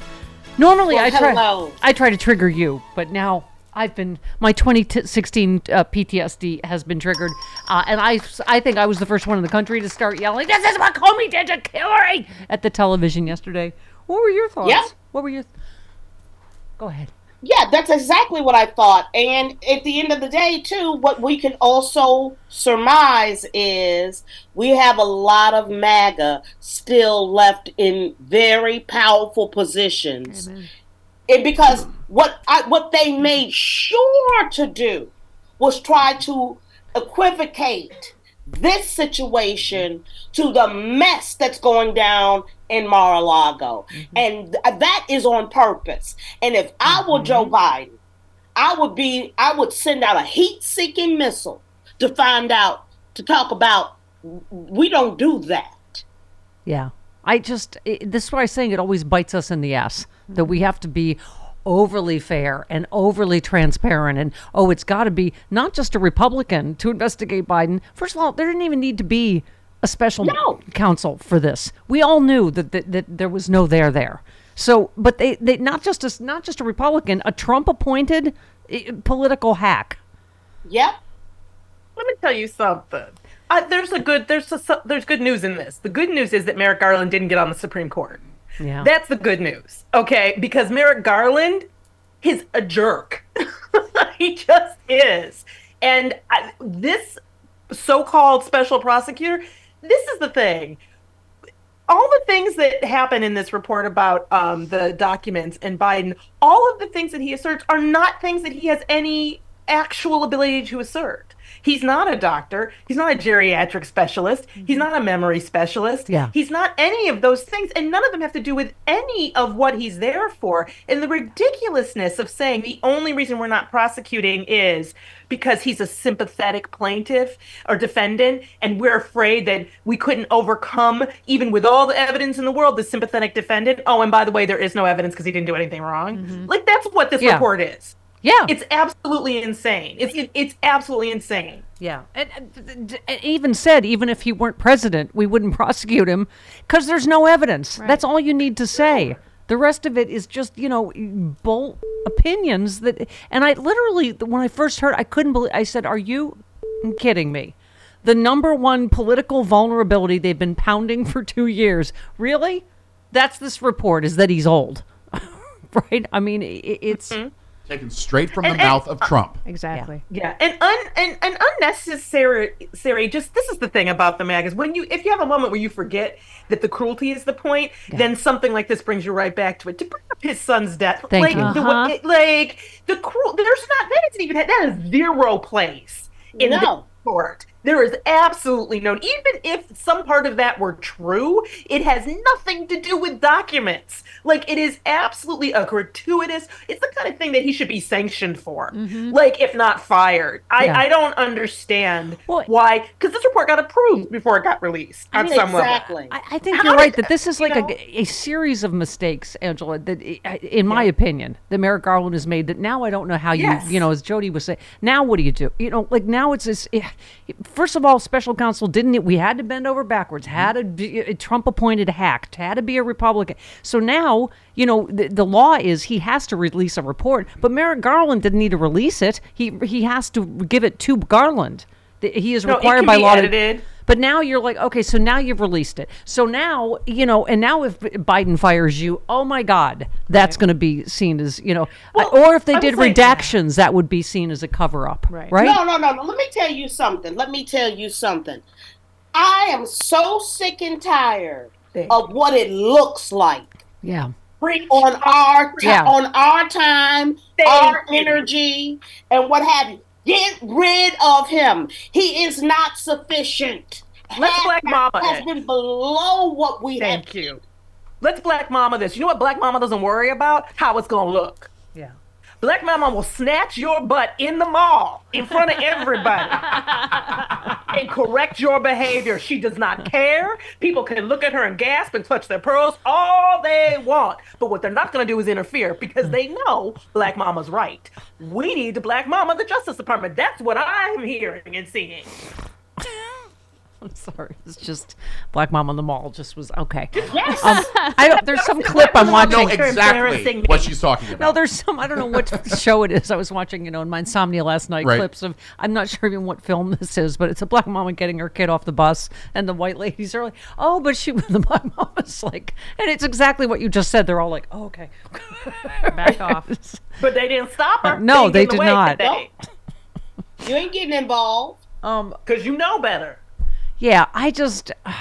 Normally, Well, I try. hello. I try to trigger you, but now I've been my 2016 uh, PTSD has been triggered, uh, and I I think I was the first one in the country to start yelling, "This is what Comey did to Hillary!" at the television yesterday. What were your thoughts? Yeah. What were your? Go ahead. Yeah, that's exactly what I thought. And at the end of the day, too, what we can also surmise is we have a lot of MAGA still left in very powerful positions. And because what I, what they made sure to do was try to equivocate this situation to the mess that's going down in Mar-a-Lago. Mm-hmm. And th- that is on purpose. And if I were mm-hmm. Joe Biden, I would be I would send out a heat-seeking missile to find out to talk about we don't do that. Yeah. I just, it, this is why I'm saying it always bites us in the ass that we have to be overly fair and overly transparent. And, oh, it's got to be not just a Republican to investigate Biden. First of all, there didn't even need to be a special counsel for this. We all knew that, that, that there was no there there. So, but they, they not just a, not just a Republican, a Trump appointed eh, political hack. Yep. Let me tell you something. Uh, there's a good there's a, there's good news in this. The good news is that Merrick Garland didn't get on the Supreme Court. Yeah. That's the good news. Okay, because Merrick Garland is a jerk. he just is. And I, this so-called special prosecutor, this is the thing. All the things that happen in this report about um, the documents and Biden, all of the things that he asserts are not things that he has any actual ability to assert. He's not a doctor. He's not a geriatric specialist. He's mm-hmm. not a memory specialist. Yeah. He's not any of those things, and none of them have to do with any of what he's there for. And the ridiculousness of saying the only reason we're not prosecuting is because he's a sympathetic plaintiff or defendant, and we're afraid that we couldn't overcome, even with all the evidence in the world, the sympathetic defendant. Oh, and by the way, there is no evidence because he didn't do anything wrong. Mm-hmm. Like that's what this Yeah. report is. Yeah. It's absolutely insane. It's it, it's absolutely insane. Yeah. And, and, and even said, even if he weren't president, we wouldn't prosecute him because there's no evidence. That's all you need to say. The rest of it is just, you know, bull opinions that. And I literally, when I first heard, I couldn't believe. I said, "Are you kidding me?" The number one political vulnerability they've been pounding for two years. Really? That's this report is that he's old, right? I mean, i it's mm-hmm. Taken straight from the And- mouth and- of Trump. Exactly. Yeah, and un and, and unnecessary. Sorry, just this is the thing about the mag is when you if you have a moment where you forget that the cruelty is the point, then something like this brings you right back to it. To bring up his son's death, Thank like you. the Uh-huh. way- like the cruel. There's not that isn't even that is zero place in No. the court. There is absolutely no. Even if some part of that were true, it has nothing to do with documents. Like it is absolutely a gratuitous. It's the kind of thing that he should be sanctioned for. Like if not fired. I Yeah. I don't understand why because this report got approved before it got released on some level. I, I think How you're did- right that this is you like know? a, a series of mistakes, Angela. That, in my opinion, that Merrick Garland has made. That now I don't know how you, Yes. you know, as Jody was saying. Now what do you do? You know, like now it's this. eh, first of all, special counsel didn't. it- We had to bend over backwards. Had to be a Trump appointed hack. Had to be a Republican. So now, you know, the, the law is he has to release a report. But Merrick Garland didn't need to release it. He he has to give it to Garland. He is No, required by law. edited. To, but now you're like, okay, so now you've released it. So now, you know, and now if Biden fires you, oh my God, that's going to be seen as, you know, well, or if they I did would say- redactions, that would be seen as a cover up. Right. Right? No, no, no, no. Let me tell you something. Let me tell you something. I am so sick and tired of what it looks like. Yeah. Free on our ti- Yeah. on our time, our energy, and what have you. Get rid of him. He is not sufficient. Let's Has- Black Mama has it. been below what we Thank have. you. Let's Black Mama this. You know what Black Mama doesn't worry about? How it's gonna look. Black Mama will snatch your butt in the mall in front of everybody and correct your behavior. She does not care. People can look at her and gasp and touch their pearls all they want. But what they're not going to do is interfere because they know Black Mama's right. We need to Black Mama the Justice Department. That's what I'm hearing and seeing. I'm sorry. It's just Black Mom on the Mall just was okay. Yes. Um, I don't, there's some clip I'm watching. know exactly what she's talking about. No, there's some. I don't know what show it is. I was watching, you know, in my insomnia last night, Right. clips of. I'm not sure even what film this is, but it's a black mama getting her kid off the bus, and the white ladies are like, "Oh, but she." The black mama's like, and it's exactly what you just said. They're all like, "Oh, okay." Back off. But they didn't stop her. No, they didn't did away not. today. You ain't getting involved. Um, because you know better. Yeah, I just.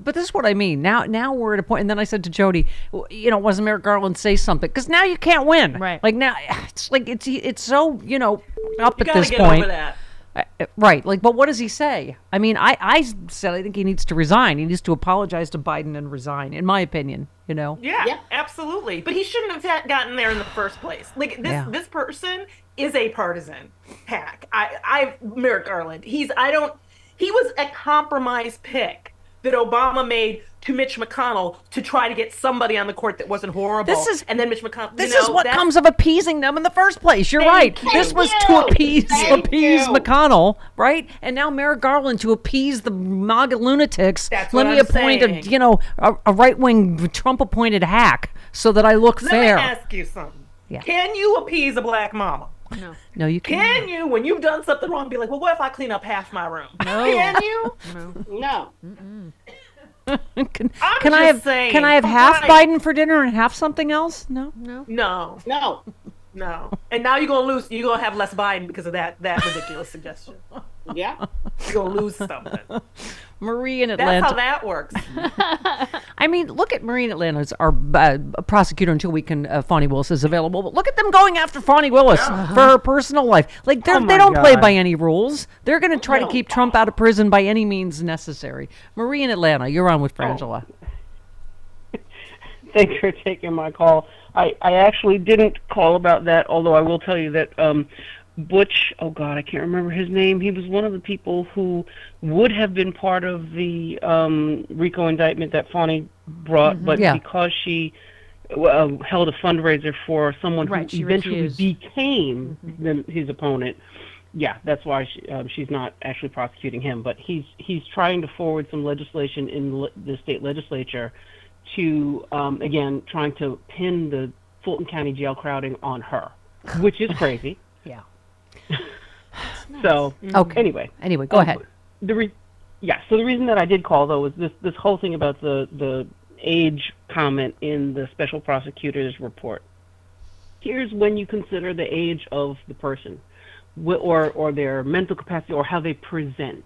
But this is what I mean. Now, now we're at a point, and then I said to Jody, w- you know, wasn't Merrick Garland say something? Because now you can't win. Right. Like now, it's like it's it's so you know up You at gotta this get point. over that. Uh, uh, right. Like, but what does he say? I mean, I I said I think he needs to resign. He needs to apologize to Biden and resign. In my opinion, you know. Yeah, absolutely. But he shouldn't have gotten there in the first place. Like this, Yeah. this person is a partisan hack. I, I, Merrick Garland. He's. I don't. He was a compromise pick that Obama made to Mitch McConnell to try to get somebody on the court that wasn't horrible. This is- and then Mitch McConnell. This you is what comes of appeasing them in the first place. You're right. you. This was to appease. Thank appease you. McConnell, right? And now Merrick Garland to appease the MAGA lunatics. That's Let me I'm appoint saying. a you know a, a right wing Trump appointed hack so that I look Let fair. me ask you something. Yeah. Can you appease a black mama? No. No, you can't. Can you, when you've done something wrong, be like, well, what if I clean up half my room? No. Can you? No. can I'm can I have saying, can I have half why- Biden for dinner and half something else? No. No. No. No. No. And now you're gonna lose. You're gonna have less Biden because of that that ridiculous suggestion. Yeah. You're gonna lose something. Marie in Atlanta. That's how that works. I mean, look at Marie in Atlanta as our uh, prosecutor until we can. Uh, Fani Willis is available, but look at them going after Fani Willis for her personal life. Like they're, Oh they don't play by any rules. They're going to try No. to keep Trump out of prison by any means necessary. Marie in Atlanta, you're on with Frangela. Thanks for taking my call. I, I actually didn't call about that, although I will tell you that um, Butch, oh God, I can't remember his name. He was one of the people who would have been part of the um, RICO indictment that Fani brought, Mhm. but Yeah. because she uh, held a fundraiser for someone Right, who eventually refused. became the, his opponent, yeah, that's why she, um, she's not actually prosecuting him. But he's he's trying to forward some legislation in le- the state legislature to um, again trying to pin the Fulton County jail crowding on her, which is crazy. yeah. So Okay. anyway, Anyway, go um, ahead. The re- yeah. So the reason that I did call though was this this whole thing about the the age comment in the special prosecutor's report. Here's when you consider the age of the person, wh- or or their mental capacity, or how they present.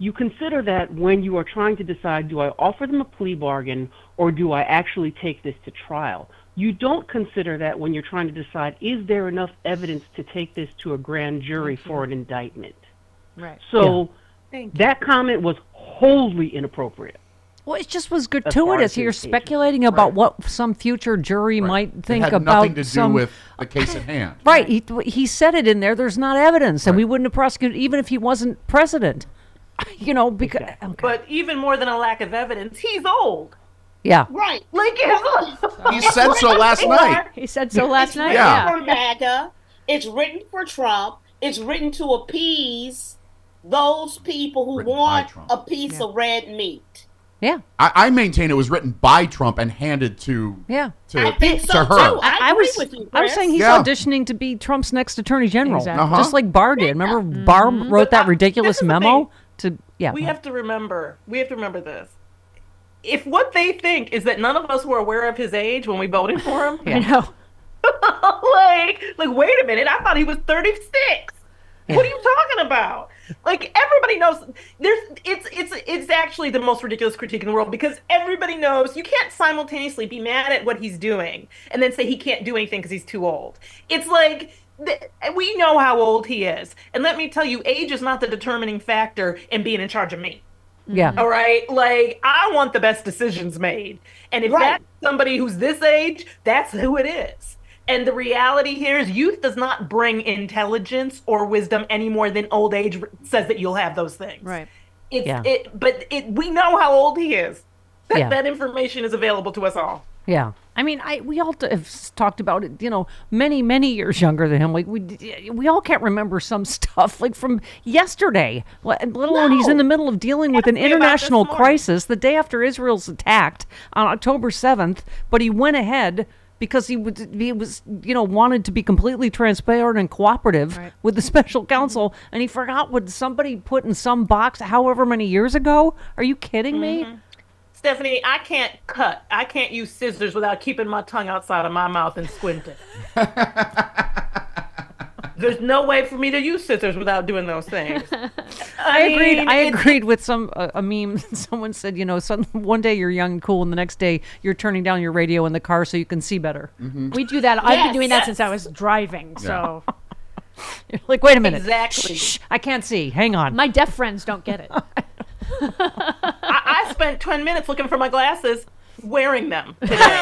You consider that when you are trying to decide, do I offer them a plea bargain or do I actually take this to trial? You don't consider that when you're trying to decide, is there enough evidence to take this to a grand jury for an indictment? Right. So Thank that comment was wholly inappropriate. Well, it just was gratuitous. as You're his age. speculating about what some future jury might It think had about nothing to do some with the case at hand. Right. He, he said it in there. There's not evidence, and we wouldn't have prosecuted even if he wasn't president. You know, because But even more than a lack of evidence, he's old. yeah, Right. Like He said so last night. He said so last night. Yeah. for MAGA. It's written for Trump. It's written to appease those people who Written want a piece of red meat. Yeah. I, I maintain it was written by Trump and handed to Yeah. to, I think to so, Hur. too. I, I agree was with you, I was saying he's Yeah. auditioning to be Trump's next attorney general, Exactly. Uh-huh. just like Barr did. Remember, Barr wrote that ridiculous this is the memo to yeah. we have to remember. We have to remember this. If what they think is that none of us were aware of his age when we voted for him, I know. like, like, wait a minute, I thought he was 36. What are you talking about? Like everybody knows there's it's it's it's actually the most ridiculous critique in the world because everybody knows you can't simultaneously be mad at what he's doing and then say he can't do anything because he's too old. It's like th- we know how old he is, and let me tell you, age is not the determining factor in being in charge of me. yeah. Mm-hmm. All right. Like, I want the best decisions made. And if Right. that's somebody who's this age, that's who it is. And the reality here is youth does not bring intelligence or wisdom any more than old age says that you'll have those things. Right. It's Yeah. it but it we know how old he is. That Yeah. that information is available to us all. Yeah. I mean, I we all have talked about it. You know, many many years younger than him. Like we we all can't remember some stuff like from yesterday. Let alone he's in the middle of dealing with an me about this international crisis the day after Israel's attacked on October seventh. But he went ahead because he was he was you know wanted to be completely transparent and cooperative with the special counsel, and he forgot what somebody put in some box however many years ago. Are you kidding me? Mm-hmm. Stephanie, I can't cut. I can't use scissors without keeping my tongue outside of my mouth and squinting. There's no way for me to use scissors without doing those things. I, agreed. mean, I it's- agreed with some uh, a meme. Someone said, you know, some, one day you're young and cool, and the next day you're turning down your radio in the car so you can see better. We do that. I've been Yes. doing that since I was driving. So You're like, wait a minute, Exactly. Shh, I can't see. Hang on. my deaf friends don't get it. I, I spent 10 minutes looking for my glasses, wearing them today.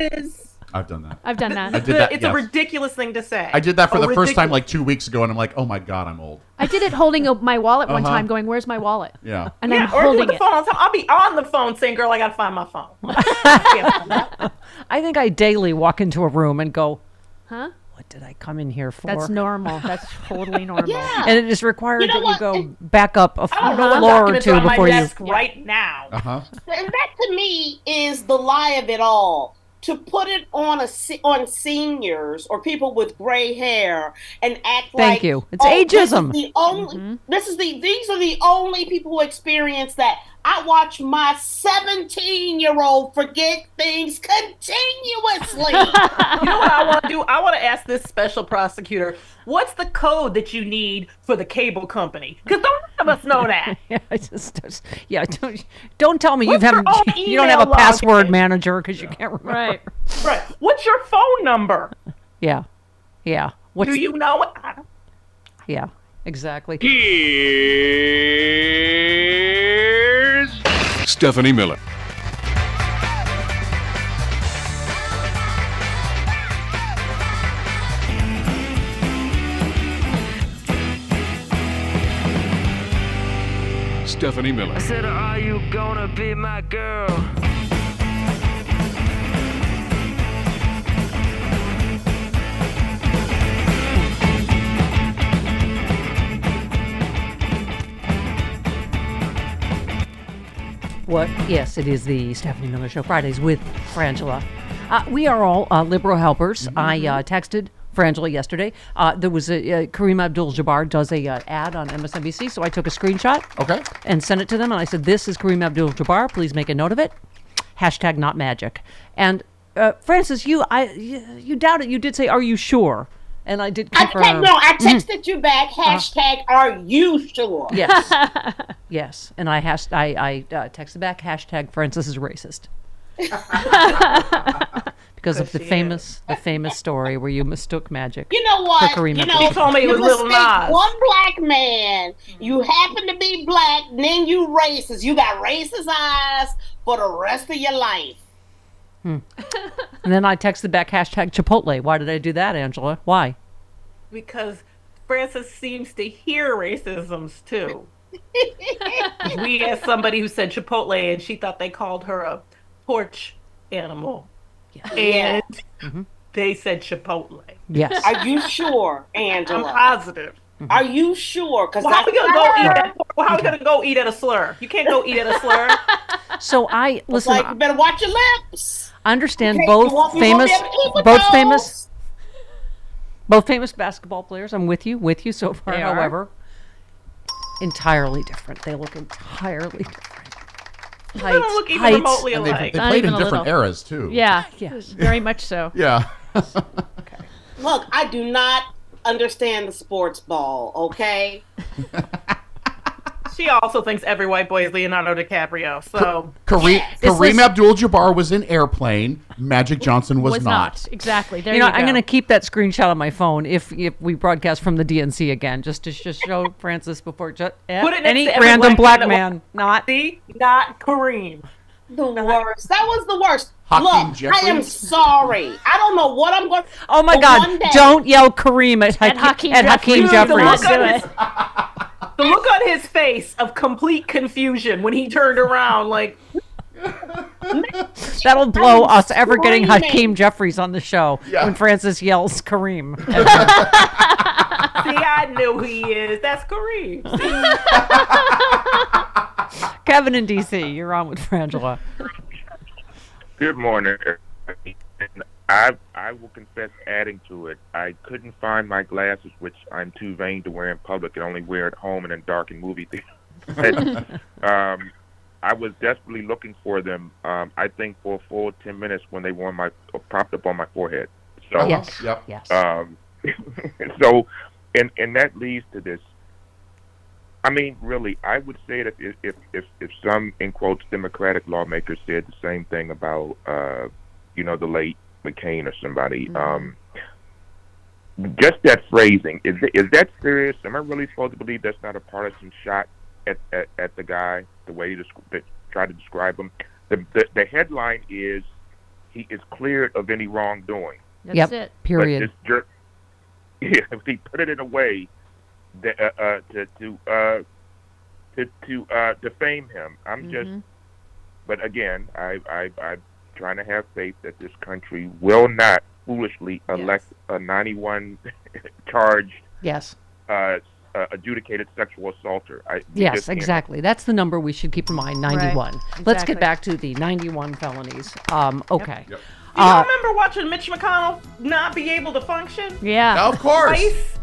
It's- I've done that. I've done that. I did that. it's yes. a ridiculous thing to say. I did that for A the first time like two weeks ago, and I'm like, oh my god, I'm old. I did it holding a, my wallet one Uh-huh. time, going, "Where's my wallet?" Yeah. And yeah, I'm or holding the it. phone. I'll, I'll be on the phone saying, "Girl, I gotta find my phone." I think I daily walk into a room and go, Huh? What did I come in here for? That's normal. That's totally normal. Yeah. and it is required You know that what? you go back up a don't know floor or two on my before you. right now. Uh huh. And that to me is the lie of it all. To put it on a on seniors or people with gray hair and act like Thank you. It's oh, this is ageism. the only this is the these are the only people who experience that. I watch my 17 year old forget things continuously. You know what I want to do? I want to ask this special prosecutor, what's the code that you need for the cable company? Because don't none of us know that. Yeah, I just, just- yeah. Don't don't tell me you've your haven't you don't have a password login? manager because you can't remember. Right. Right. What's your phone number? Yeah, yeah. What's Do you know it? Yeah? Exactly. Here's Stephanie Miller. Stephanie Miller. I said, Are you gonna be my girl? What? Yes, it is the Stephanie Miller Show Fridays with Frangela. Uh, we are all uh, liberal helpers. I uh, texted Frangela yesterday. Uh, there was a uh, Kareem Abdul-Jabbar does a uh, ad on MSNBC, so I took a screenshot. Okay. And sent it to them, and I said, "This is Kareem Abdul-Jabbar. Please make a note of it." Hashtag not magic. And uh, Frances, you I you, you doubted. You did say, "Are you sure?" And I did I, confirm. te- no, I Mhm. texted you back. Hashtag Are you sure? Yes. yes. And I has I, I uh, texted back hashtag Frances is racist. because of the famous the famous story where you mistook magic. You know what? For Kareem you know, Abdul-Jabbar. told me it was Lil mistake Nas. one black man. You happen to be black, then you racist. You got racist eyes for the rest of your life. Hmm. And then I texted back hashtag Chipotle. Why did I do that, Angela? Why? Because Frances seems to hear racisms too. we asked somebody who said Chipotle and she thought they called her a porch animal. And mm-hmm. they said Chipotle. Yes. Are you sure, Angela? I'm Angela? positive. Mm-hmm. Are you sure? Because Well, how we gonna go eat at, well, how are we gonna go eat at a slur? You can't go eat at a slur. So I listen. like you better watch your lips. I understand Okay, both won't- you won't be famous, able to eat with both those. famous, both famous basketball players. I'm with you, with you so far. They are. However, entirely different. They look entirely different. They don't look even remotely And they, they played in different little. eras too. Yeah. Yes. Very much so. Yeah. Look, I do not understand the sports ball. Okay. She also thinks every white boy is Leonardo DiCaprio. So Kareem, This Kareem list- Abdul-Jabbar was in Airplane. Magic Johnson was, Was not. Exactly. There you you, know, go. I'm going to keep that screenshot on my phone if if we broadcast from the DNC again, just to just show Frances before ju- eh, put it any random black that man. walks- Not the not Kareem. The worst. That was the worst. Hakeem Look, I am sorry. I don't know what I'm going. Oh my God! day- Don't yell Kareem at, At Hakeem, Hakeem at Hakeem Jeffries. Jeffries. The look, on his, the look on his face of complete confusion when he turned around, like That'll blow us ever getting. Hakeem Jeffries on the show Yeah. when Frances yells Kareem. See, I know who he is. That's Kareem. Kevin in DC, you're on with Frangela. Good morning. Everybody. And I I will confess adding to it. I couldn't find my glasses, which I'm too vain to wear in public and only wear at home and in dark and movie theaters. um, I was desperately looking for them. Um, I think for a full ten minutes when they were on my popped up on my forehead. So Yes. Yep. Yes. um, so, and and that leads to this. I mean, really, I would say that if if if, if some in quotes Democratic lawmakers said the same thing about, uh, you know, the late McCain or somebody, um, just that phrasing is is that serious? Am I really supposed to believe that's not a partisan shot at at, at the guy the way you desc- that tried to describe him? The, the the headline is he is cleared of any wrongdoing. That's yep. it. Period. But jerk, yeah, if he put it in a way that uh, uh, to to uh, to to uh, defame him, I'm just. Mhm. But again, I I I'm trying to have faith that this country will not foolishly elect a 91 charged yes. uh, uh, adjudicated sexual assaulter. I, Yes, just can't- exactly. That's the number we should keep in mind. Ninety-one. Let's get back to the ninety-one felonies. Um, okay. Yep. Do y'all Uh, remember watching Mitch McConnell not be able to function? Yeah. Of course. Twice?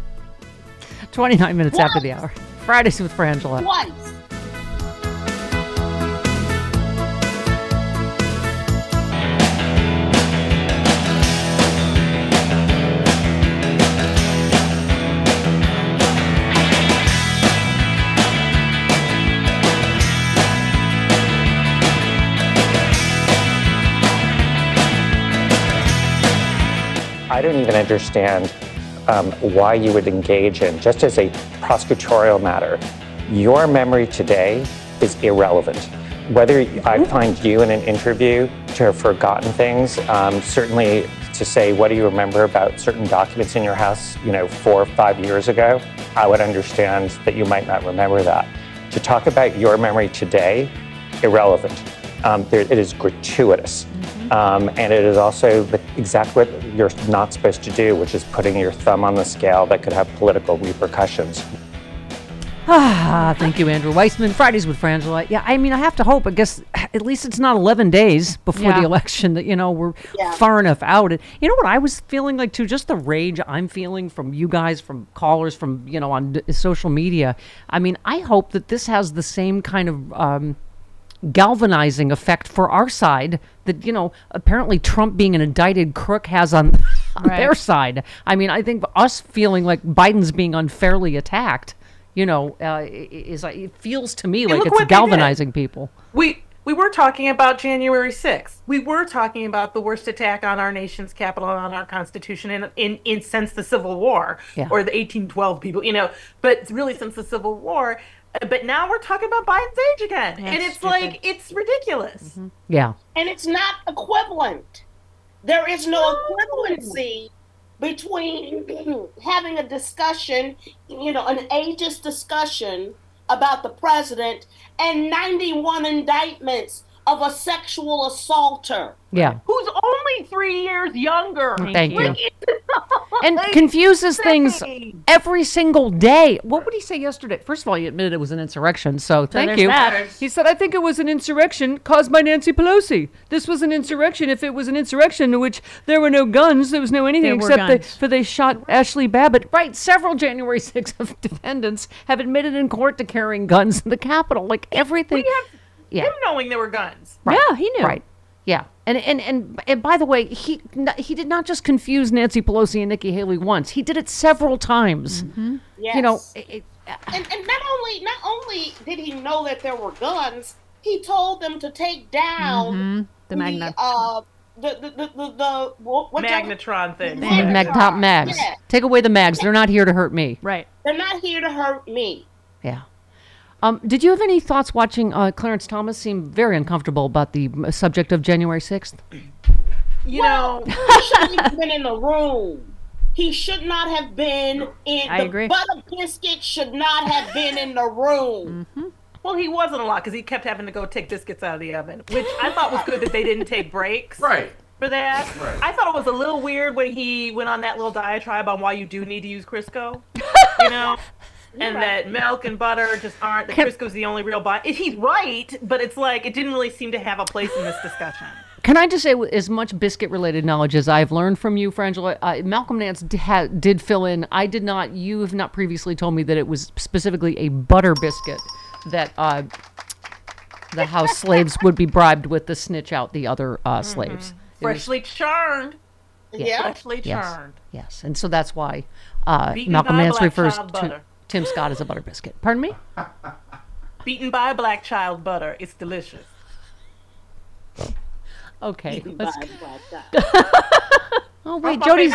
Twenty-nine minutes after the hour. Fridays with Frangela. Twice. I don't even understand um, why you would engage in, just as a prosecutorial matter, your memory today is irrelevant. Whether I find you in an interview to have forgotten things, um, certainly to say, what do you remember about certain documents in your house, you know, four or five years ago, I would understand that you might not remember that. To talk about your memory today, irrelevant. Um, there, it is gratuitous. Um, and it is also the exact what you're not supposed to do, which is putting your thumb on the scale that could have political repercussions. Ah, thank you, Andrew Weissmann. Fridays with Frangela. Yeah, I mean, I have to hope. I guess at least it's not 11 days before Yeah. the election that, you know, we're Yeah. far enough out. And you know what I was feeling like, too? Just the rage I'm feeling from you guys, from callers, from, you know, on d- social media. I mean, I hope that this has the same kind of. Um, galvanizing effect for our side that you know apparently Trump being an indicted crook has on, on Right. their side. I mean, I think us feeling like Biden's being unfairly attacked, you know, uh, is like it feels to me like it's what they did. galvanizing people. We we were talking about January 6th. We were talking about the worst attack on our nation's capital and on our constitution in in, in since the Civil War Yeah. or the 1812 people, you know, but really since the Civil War. But now we're talking about Biden's age again. and it's stupid. like it's ridiculous. Mm-hmm. Yeah. and it's not equivalent. There is no equivalency between having a discussion, you know, an ageist discussion about the president and 91 indictments of a sexual assaulter. Yeah. Who's only three years younger. Thank you. It's- and confuses things every single day. What would he say yesterday? First of all, he admitted it was an insurrection, so thank you. that. He said, "I think it was an insurrection caused by Nancy Pelosi. This was an insurrection. If it was an insurrection in which there were no guns, there was no anything There were except they, guns. for they shot Ashli Babbitt. Right? Several January 6th of defendants have admitted in court to carrying guns in the Capitol. Like everything. yeah. Him knowing there were guns. Right. Yeah, he knew. Right. Yeah. And, and and and by the way, he he did not just confuse Nancy Pelosi and Nikki Haley once. He did it several times. Yes. You know, it, it- and and not only not only did he know that there were guns, he told them to take down Mm-hmm. The magna. uh the the the, the, the what, what Magnetron thing. Mag- mag top mags. Yeah. Take away the mags. They're not here to hurt me. Right. They're not here to hurt me. Yeah. Um, did you have any thoughts watching uh, Clarence Thomas seem very uncomfortable about the uh, subject of January 6th? You know, He shouldn't have been in the room. He should not have been in. I the agree. butter biscuit should not have been in the room. well, he wasn't a lot because he kept having to go take biscuits out of the oven, which I thought was good that they didn't take breaks. Right. For that, Right. I thought it was a little weird when he went on that little diatribe on why you do need to use Crisco, you know, and that milk and butter just aren't. That Crisco's the only real buy. He's right, but it's like it didn't really seem to have a place in this discussion. Can I just say, as much biscuit related knowledge as I've learned from you, Frangela, uh, Malcolm Nance d- ha- did fill in. I did not, you have not previously told me that it was specifically a butter biscuit that uh, the house slaves would be bribed with to snitch out the other uh, slaves. It was- Freshly churned. Yeah. Freshly yes, churned. yes. And so that's why uh, Malcolm Nance refers to butter. Tim Scott as a butter biscuit. Pardon me? Beaten by black child butter. It's delicious. Oh. Okay. Beaten Let's, by black guy. oh, wait. Jody's.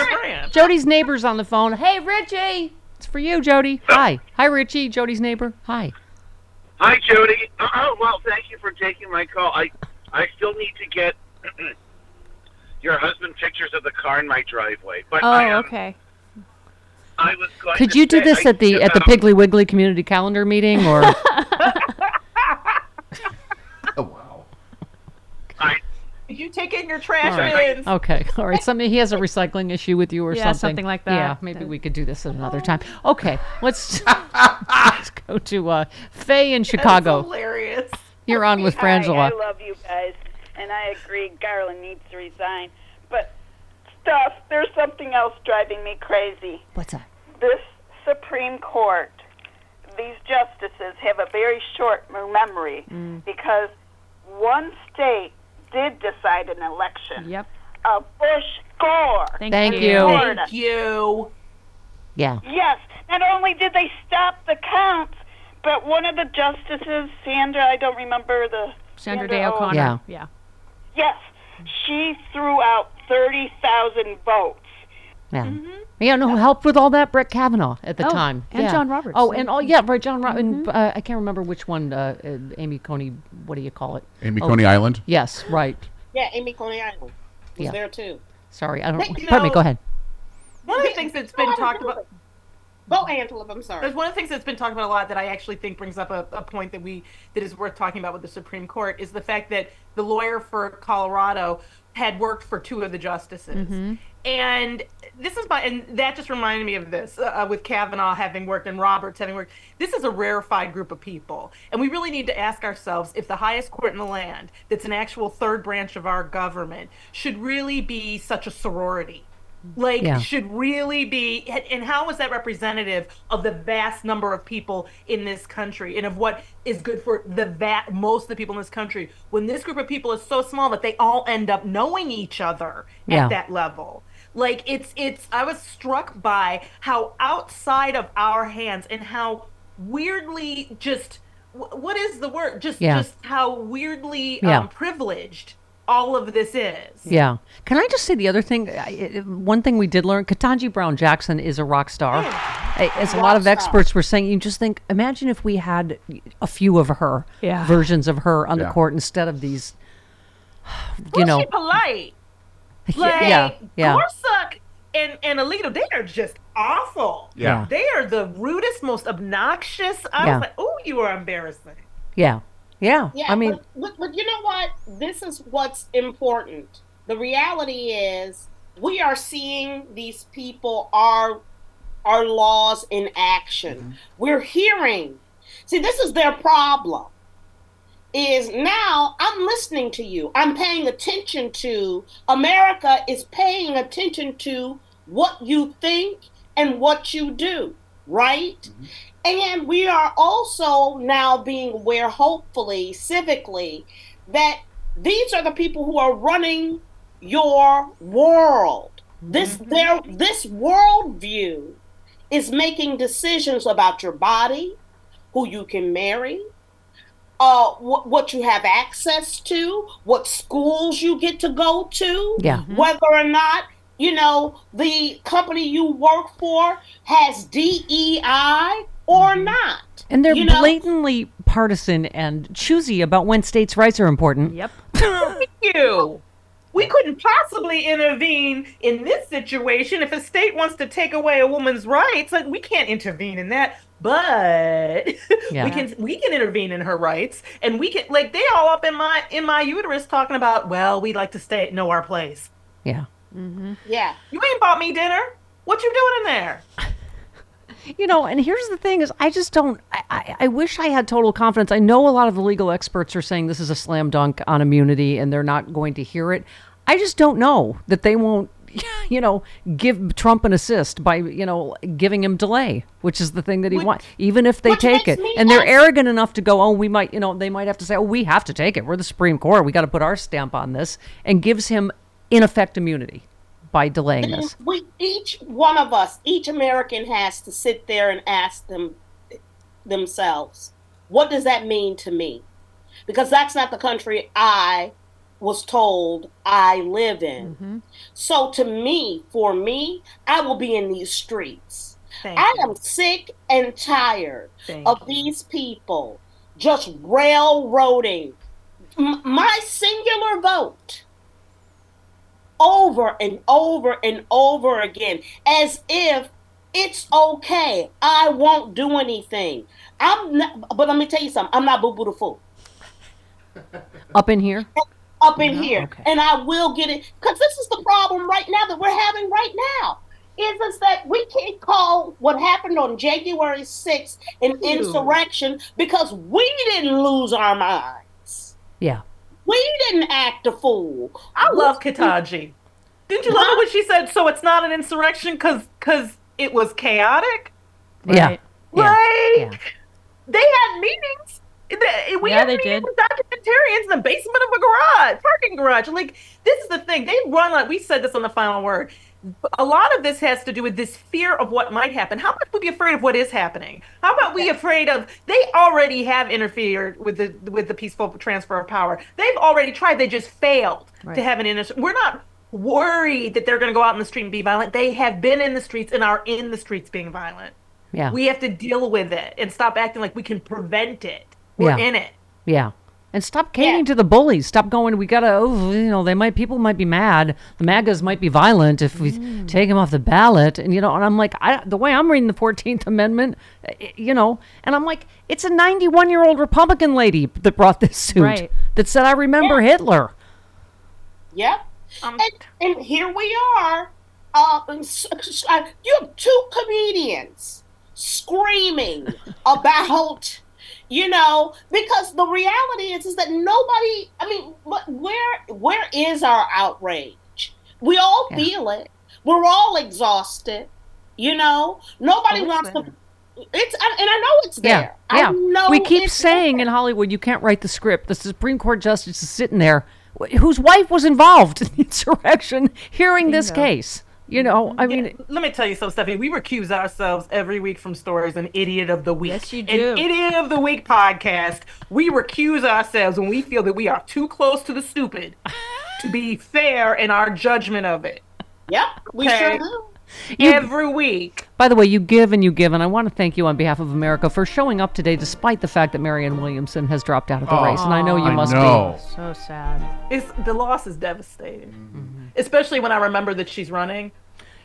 Jody's neighbor's on the phone. Hey, Richie. It's for you, Jody. Hi. Hi, Richie. Jody's neighbor. Hi. Hi, Jody. Oh, well, thank you for taking my call. I, I still need to get your husband pictures of the car in my driveway. But Oh, I, am, okay. I was going Could to you do this I at the think at the Piggly Wiggly community calendar meeting or Oh wow. I, you take in your trash All right. bins? Okay. All right. Something he has a recycling issue with you or Yeah, something. something like Yeah, maybe we could do this at another time. Okay. Let's let's go to uh Faye in Chicago. Hilarious. You're on with Hi, I Frangela. love you guys, and I agree Garland needs to resign. But stuff, there's something else driving me crazy. What's that? This Supreme Court, these justices have a very short memory Mm. because one state did decide an election. Yep. A Bush Gore. Thank, Thank you. you. Florida. Thank you. Yeah. Yes. Not only did they stop the counts, but one of the justices, Sandra, I don't remember the Sandra Day oh, O'Connor. Yeah. Yeah. Yes, she threw out thirty thousand votes. Yeah. Yeah, no, who helped with all that? Brett Kavanaugh at the Oh, time. and Yeah. John Roberts. Oh, and all, yeah, right, John Roberts. And uh, I can't remember which one, uh, uh, Amy Coney, what do you call it? Amy Oh, Coney Island. Yes, right. Yeah, Amy Coney Island was Yeah. there too. Sorry, I don't. Hey, you pardon me, go ahead. One of the things that's been talked about. Go, Angela. I'm sorry. There's one of the things that's been talked about a lot that I actually think brings up a, a point that we that is worth talking about with the Supreme Court is the fact that the lawyer for Colorado had worked for two of the justices, and this is my and that just reminded me of this uh, with Kavanaugh having worked and Roberts having worked. This is a rarefied group of people, and we really need to ask ourselves if the highest court in the land, that's an actual third branch of our government, should really be such a sorority like Yeah. should really be and- how is that representative of the vast number of people in this country and of what is good for the vast most of the people in this country when this group of people is so small that they all end up knowing each other Yeah. at that level like it's it's i was struck by how outside of our hands and how weirdly just what is the word just Yeah. just how weirdly um, privileged all of this is Yeah. Can I just say the other thing? I- I- One thing we did learn: Ketanji Brown Jackson is a rock star. I- As a lot of Rock star. experts were saying, you just think, imagine if we had a few of her Yeah. versions of her on the court instead of these. You Well, know, she polite. Yeah, Like, yeah, yeah. Gorsuch and, and Alito, they are just awful. Yeah. Yeah. They are the rudest, most obnoxious. I Yeah. was like, oh, you are embarrassing. yeah, Yeah. Yeah, I mean, but, but, you know what? This is what's important. The reality is we are seeing these people, our our laws in action. Mm-hmm. We're hearing. See, this is their problem. Is now I'm listening to you. I'm paying attention to America is paying attention to what you think and what you do, right? Mm-hmm. And we are also now being aware, hopefully, civically, that these are the people who are running your world. This their this worldview is making decisions about your body, who you can marry, uh, wh- what you have access to, what schools you get to go to, Yeah. whether or not you know the company you work for has DEI or not. and they're you know? blatantly partisan and choosy about when states' rights are important. Yep. Thank you. We couldn't possibly intervene in this situation if a state wants to take away a woman's rights. Like we can't intervene in that, but Yeah. we can we can intervene in her rights, and we can like they all up in my in my uterus talking about. Well, we'd like to stay know our place. Yeah. Mm-hmm. Yeah. You ain't bought me dinner. What you doing in there? You know, and here's the thing: is I just don't. I, I, I wish I had total confidence. I know a lot of the legal experts are saying this is a slam dunk on immunity, and they're not going to hear it. I just don't know that they won't. You know, give Trump an assist by you know giving him delay, which is the thing that he wants. Even if they take it, and they're ask- arrogant enough to go, oh, we might, you know, they might have to say, oh, we have to take it. We're the Supreme Court. We got to put our stamp on this, and gives him in effect immunity by delaying this. we each one of us each american has to sit there and ask them themselves what does that mean to me? Because that's not the country i was told i live in. Mm-hmm. So to me for me i will be in these streets. Thank i am sick and tired Thank of these people just railroading. M- my singular vote over and over and over again as if it's okay. I won't do anything. I'm not, but let me tell you something. I'm not boo boo the fool Up in here, up in here, and I will get it because this is the problem right now that we're having right now. Is is that we can't call what happened on January 6th an Ew. insurrection because we didn't lose our minds. yeah. We didn't act a fool. I love Ketanji. Didn't you love it when she said, "So it's not an insurrection because because it was chaotic"? Yeah. Yeah. Like they had meetings. We Yeah, had they meetings did. with documentarians in the basement of a garage, parking garage. Like this is the thing. They run like we said this on the final word. A lot of this has to do with this fear of what might happen. How about we be afraid of what is happening? How about we afraid of? They already have interfered with the with the peaceful transfer of power. They've already tried. They just failed Right. to have an inter. We're not worried that they're going to go out in the street and be violent. They have been in the streets and are in the streets being violent. Yeah. We have to deal with it and stop acting like we can prevent it. We're Yeah. in it. Yeah. And stop caving to the bullies. Stop going. We gotta. Oh, you know, they might. People might be mad. The MAGAs might be violent if we take them off the ballot. And you know, and I'm like, I, the way I'm reading the Fourteenth Amendment, eh, you know, and I'm like, it's a 91 year old Republican lady that brought this suit Right. that said, "I remember Hitler." Yep. and, and here we are. Uh, s- s- uh, you have two comedians screaming about, you know, because the reality is is that nobody. I mean, what, where where is our outrage? We all feel it. We're all exhausted. You know, nobody Oh, it's wants to. It's and and I know it's there. Yeah, yeah. I know we keep it's saying in Hollywood, you can't write the script. The Supreme Court justice is sitting there, wh- whose wife was involved in the insurrection, hearing this Bingo. case. You know, I mean, Let me tell you something, Stephanie. We recuse ourselves every week from stories an idiot of the week. Yes, you do. An idiot of the week podcast. We recuse ourselves when we feel that we are too close to the stupid to be fair in our judgment of it. Yep, we Okay. sure do. every week. By the way, you give and you give, and I want to thank you on behalf of America for showing up today, despite the fact that Marianne Williamson has dropped out of the Oh, race. And I know you oh, I must know. So sad. It's the loss is devastating, mm-hmm. especially when I remember that she's running.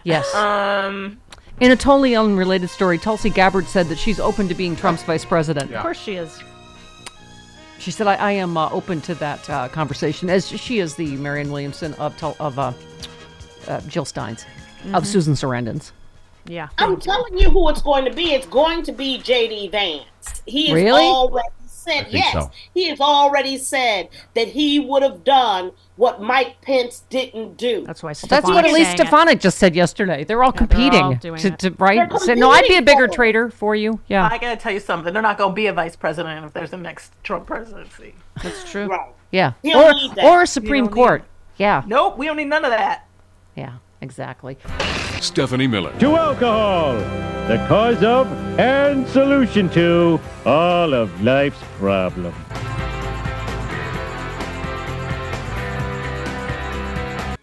Be. Yes. Um, In a totally unrelated story, Tulsi Gabbard said that she's open to being Trump's vice president. Of course she is. She said, "I, I am uh, open to that uh, conversation." As she is the Marianne Williamson of tel- of uh, uh, Jill Steins, of Mhm. Susan Sarandon's. Yeah. I'm telling you who it's going to be. It's going to be JD Vance. He has Really? already said yes. so. He has already said that he would have done what Mike Pence didn't do. That's why That's what Elise Stefanik just said yesterday. They're all competing all doing to, to right. They're Say, no, I'd be a bigger for traitor for you. Yeah, I gotta tell you something. They're not gonna be a vice president if there's a next Trump presidency. That's true. Right. yeah, or or a Supreme Court. Yeah, Nope, we don't need none of that. yeah, exactly. Stephanie Miller. To alcohol, the cause of and solution to all of life's problems.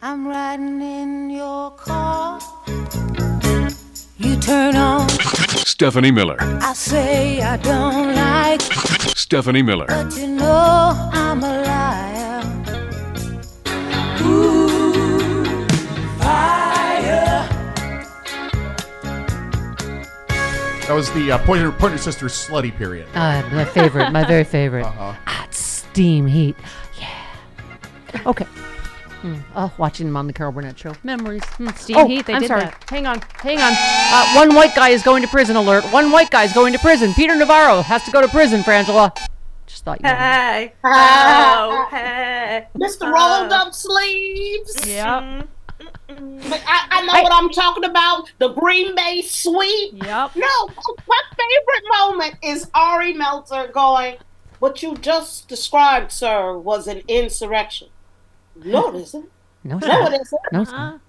I'm riding in your car. You turn on. Stephanie Miller. I say I don't like, Stephanie Miller. but you know I'm a That was the uh, Pointer, Pointer Sisters slutty period. Uh, my favorite, my very favorite. Uh-huh. Hot steam heat. Yeah. Okay. Hmm. Oh, watching them on the Carol Burnett show. Memories. Hmm. Steam oh, Heat, they I'm did sorry. that. Hang on. Hang on. Uh, one white guy is going to prison. Alert. One white guy is going to prison. Peter Navarro has to go to prison. Frangela. Just thought you. knew. Hey, oh, hey, Mr. oh. Rolled up sleeves. Yep. But I, I know what I'm talking about. The Green Bay sweep. Yep. No, my favorite moment is Ari Melber going, What you just described, sir, was an insurrection. No, it isn't. No, it's No, not. it isn't. No, it's uh-huh. not.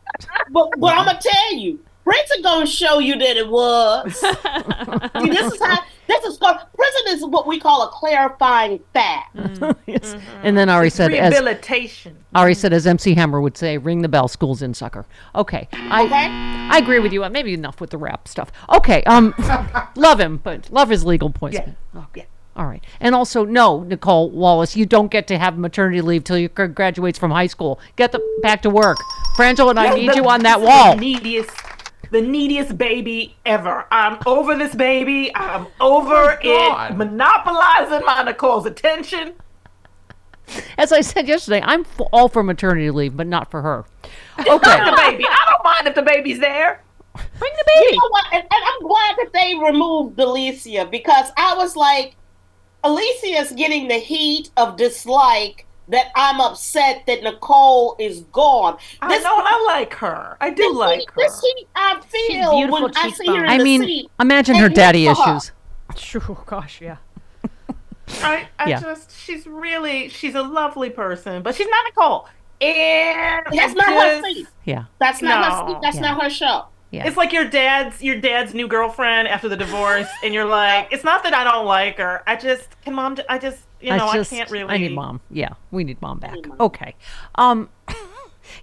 But, but I'm gonna tell you, Prince is gonna show you that it was. See, this is how this is called prison is what we call a clarifying fact. Yes. And then Ari said, as Rehabilitation. Ari said, as MC Hammer would say, "Ring the bell, school's in, sucker." Okay, I I agree with you. Uh, Maybe enough with the rap stuff. Okay, um, love him, but love his legal points. Yeah. Okay. All right, and also no, Nicolle Wallace, you don't get to have maternity leave till you graduates from high school. Get the back to work. Frangela and I No, need the- you on that this is wall. The neediest, baby ever. I'm over this baby. I'm over oh God. it monopolizing my Nicole's attention. As I said yesterday, I'm f- all for maternity leave, but not for her. Okay. the baby. I don't mind if the baby's there. Bring the baby. You know what? And, and I'm glad that they removed Alicia because I was like, Alicia's getting the heat of dislike that I'm upset that Nicole is gone. I know, I like her. I do this like heat, This heat I feel beautiful when I see her in I the mean, seat. imagine her daddy look her. issues. Sure, oh gosh, yeah. I, I Yeah. just, she's really, she's a lovely person, but she's not Nicole. And That's I not her just- seat. Yeah. That's not her No. seat. That's Yeah. not her show. Yeah. It's like your dad's your dad's new girlfriend after the divorce, and you're like, it's not that I don't like her. I just can mom. I just you know I, just, can't really. I need mom. Yeah, we need mom back. Okay. Um.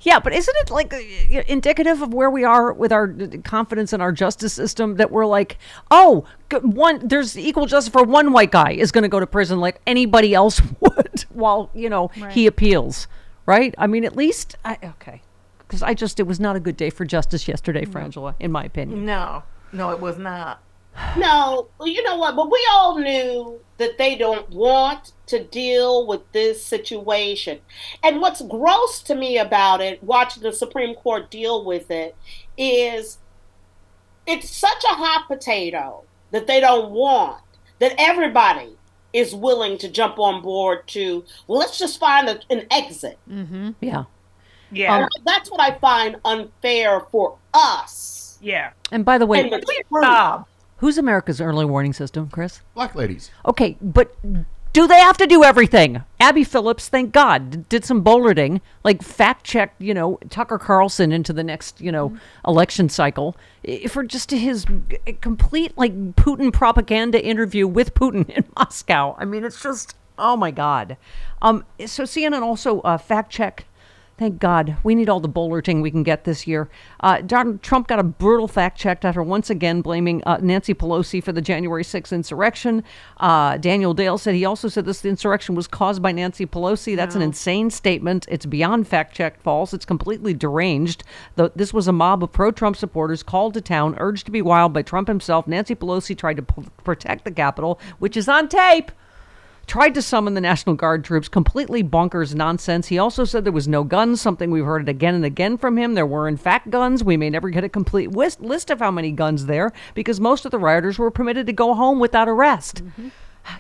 Yeah, but isn't it like uh, indicative of where we are with our uh, confidence in our justice system that we're like, oh, one there's equal justice for one white guy is going to go to prison like anybody else would, while you know he appeals, right? I mean, at least I, okay, because I just it was not a good day for justice yesterday, Frangela, in my opinion. No, no, it was not. No, well, you know what? But we all knew that they don't want to deal with this situation. And what's gross to me about it, watching the Supreme Court deal with it, is it's such a hot potato that they don't want that everybody is willing to jump on board to, well, let's just find a, an exit. Mm-hmm. Yeah. Yeah. And that's what I find unfair for us. Yeah. And by the way, And the group. Who's America's early warning system, Chris? Black ladies. Okay, but do they have to do everything? Abby Phillips, thank God, did some bulleting, like fact check, you know, Tucker Carlson into the next, you know, election cycle for just his complete like Putin propaganda interview with Putin in Moscow. I mean, it's just oh my God. Um, so CNN also uh, fact check. Thank God. We need all the bulleting we can get this year. Uh, Donald Trump got a brutal fact checked after once again blaming uh, Nancy Pelosi for the January 6th insurrection. Uh, Daniel Dale said he also said this insurrection was caused by Nancy Pelosi. That's an insane statement. It's beyond fact check false. It's completely deranged. The, this was a mob of pro Trump supporters called to town, urged to be wild by Trump himself. Nancy Pelosi tried to p- protect the Capitol, which is on tape tried to summon the National Guard troops. Completely bonkers nonsense. He also said there was no guns, something we've heard it again and again from him. There were, in fact, guns. We may never get a complete list, list of how many guns there because most of the rioters were permitted to go home without arrest.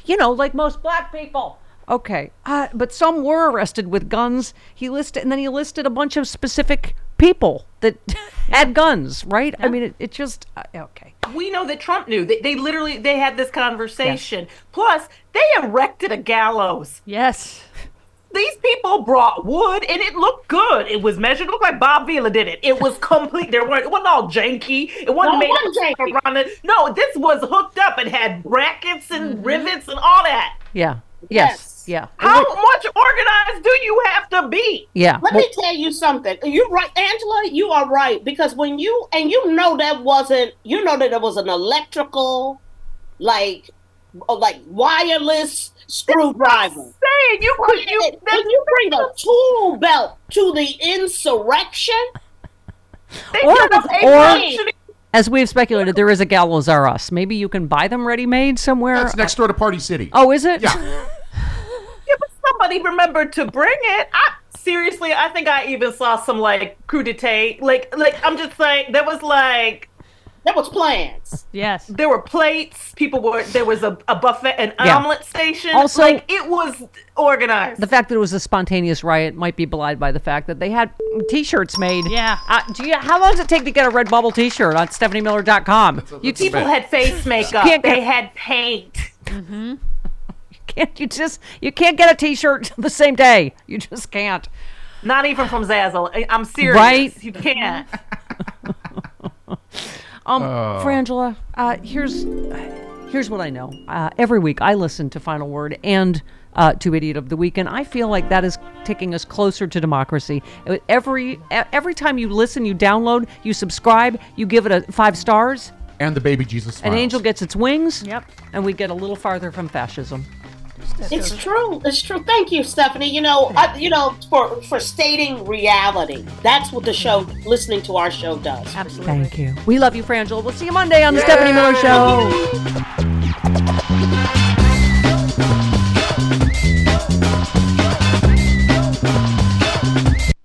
You know, like most black people. Okay, uh, but some were arrested with guns. He listed, and then he listed a bunch of specific people that had guns. Right? I mean, it, it just uh, okay. We know that Trump knew. They, they literally they had this conversation. Plus, they erected a gallows. Yes. These people brought wood and it looked good. It was measured. It looked like Bob Vila did it. It was complete. There weren't. It wasn't all janky. It wasn't No, it made wasn't up around it. No, this was hooked up. It had brackets and rivets and all that. Yeah. Yes. Yeah. How much organized do you have to be? Yeah. Let me tell you something. You're right, Angela. You are right because when you and you know that wasn't you know that it was an electrical, like, uh, like wireless screwdriver. Saying you could you when you bring a tool belt to the insurrection. Or, or as we've speculated, there is a Gallows R Us. Maybe you can buy them ready made somewhere. That's next door to Party City. Oh, is it? Yeah. Yeah, somebody remembered to bring it. I seriously, I think I even saw some like crudité. Like, like I'm just saying, there was like that was plans. Yes, there were plates. People were there was a, a buffet, an Yeah. omelet station. Also- like it was organized. The fact that it was a spontaneous riot might be belied by the fact that they had T-shirts made. Yeah. Uh, do you, how long does it take to get a Redbubble T-shirt on StephanieMiller.com? You People had face makeup. Can't they had paint. Mm-hmm. Can't you just you can't get a T-shirt the same day. You just can't. Not even from Zazzle. I- I'm serious. Right? You can't. Um, Oh. Frangela, uh, here's here's what I know. Uh, every week I listen to Final Word and uh, to Idiot of the Week, and I feel like that is taking us closer to democracy. Uh, Every e- every time you listen, you download, you subscribe, you give it a five stars, And the baby Jesus an angel gets its wings. Yep. And we get a little farther from fascism. It's true. It's true. Thank you, Stephanie. You know, I, you know, for for stating reality. That's what the show, listening to our show, does. Absolutely. Thank you. We love you, Frangela. We'll see you Monday on the Stephanie Miller Show.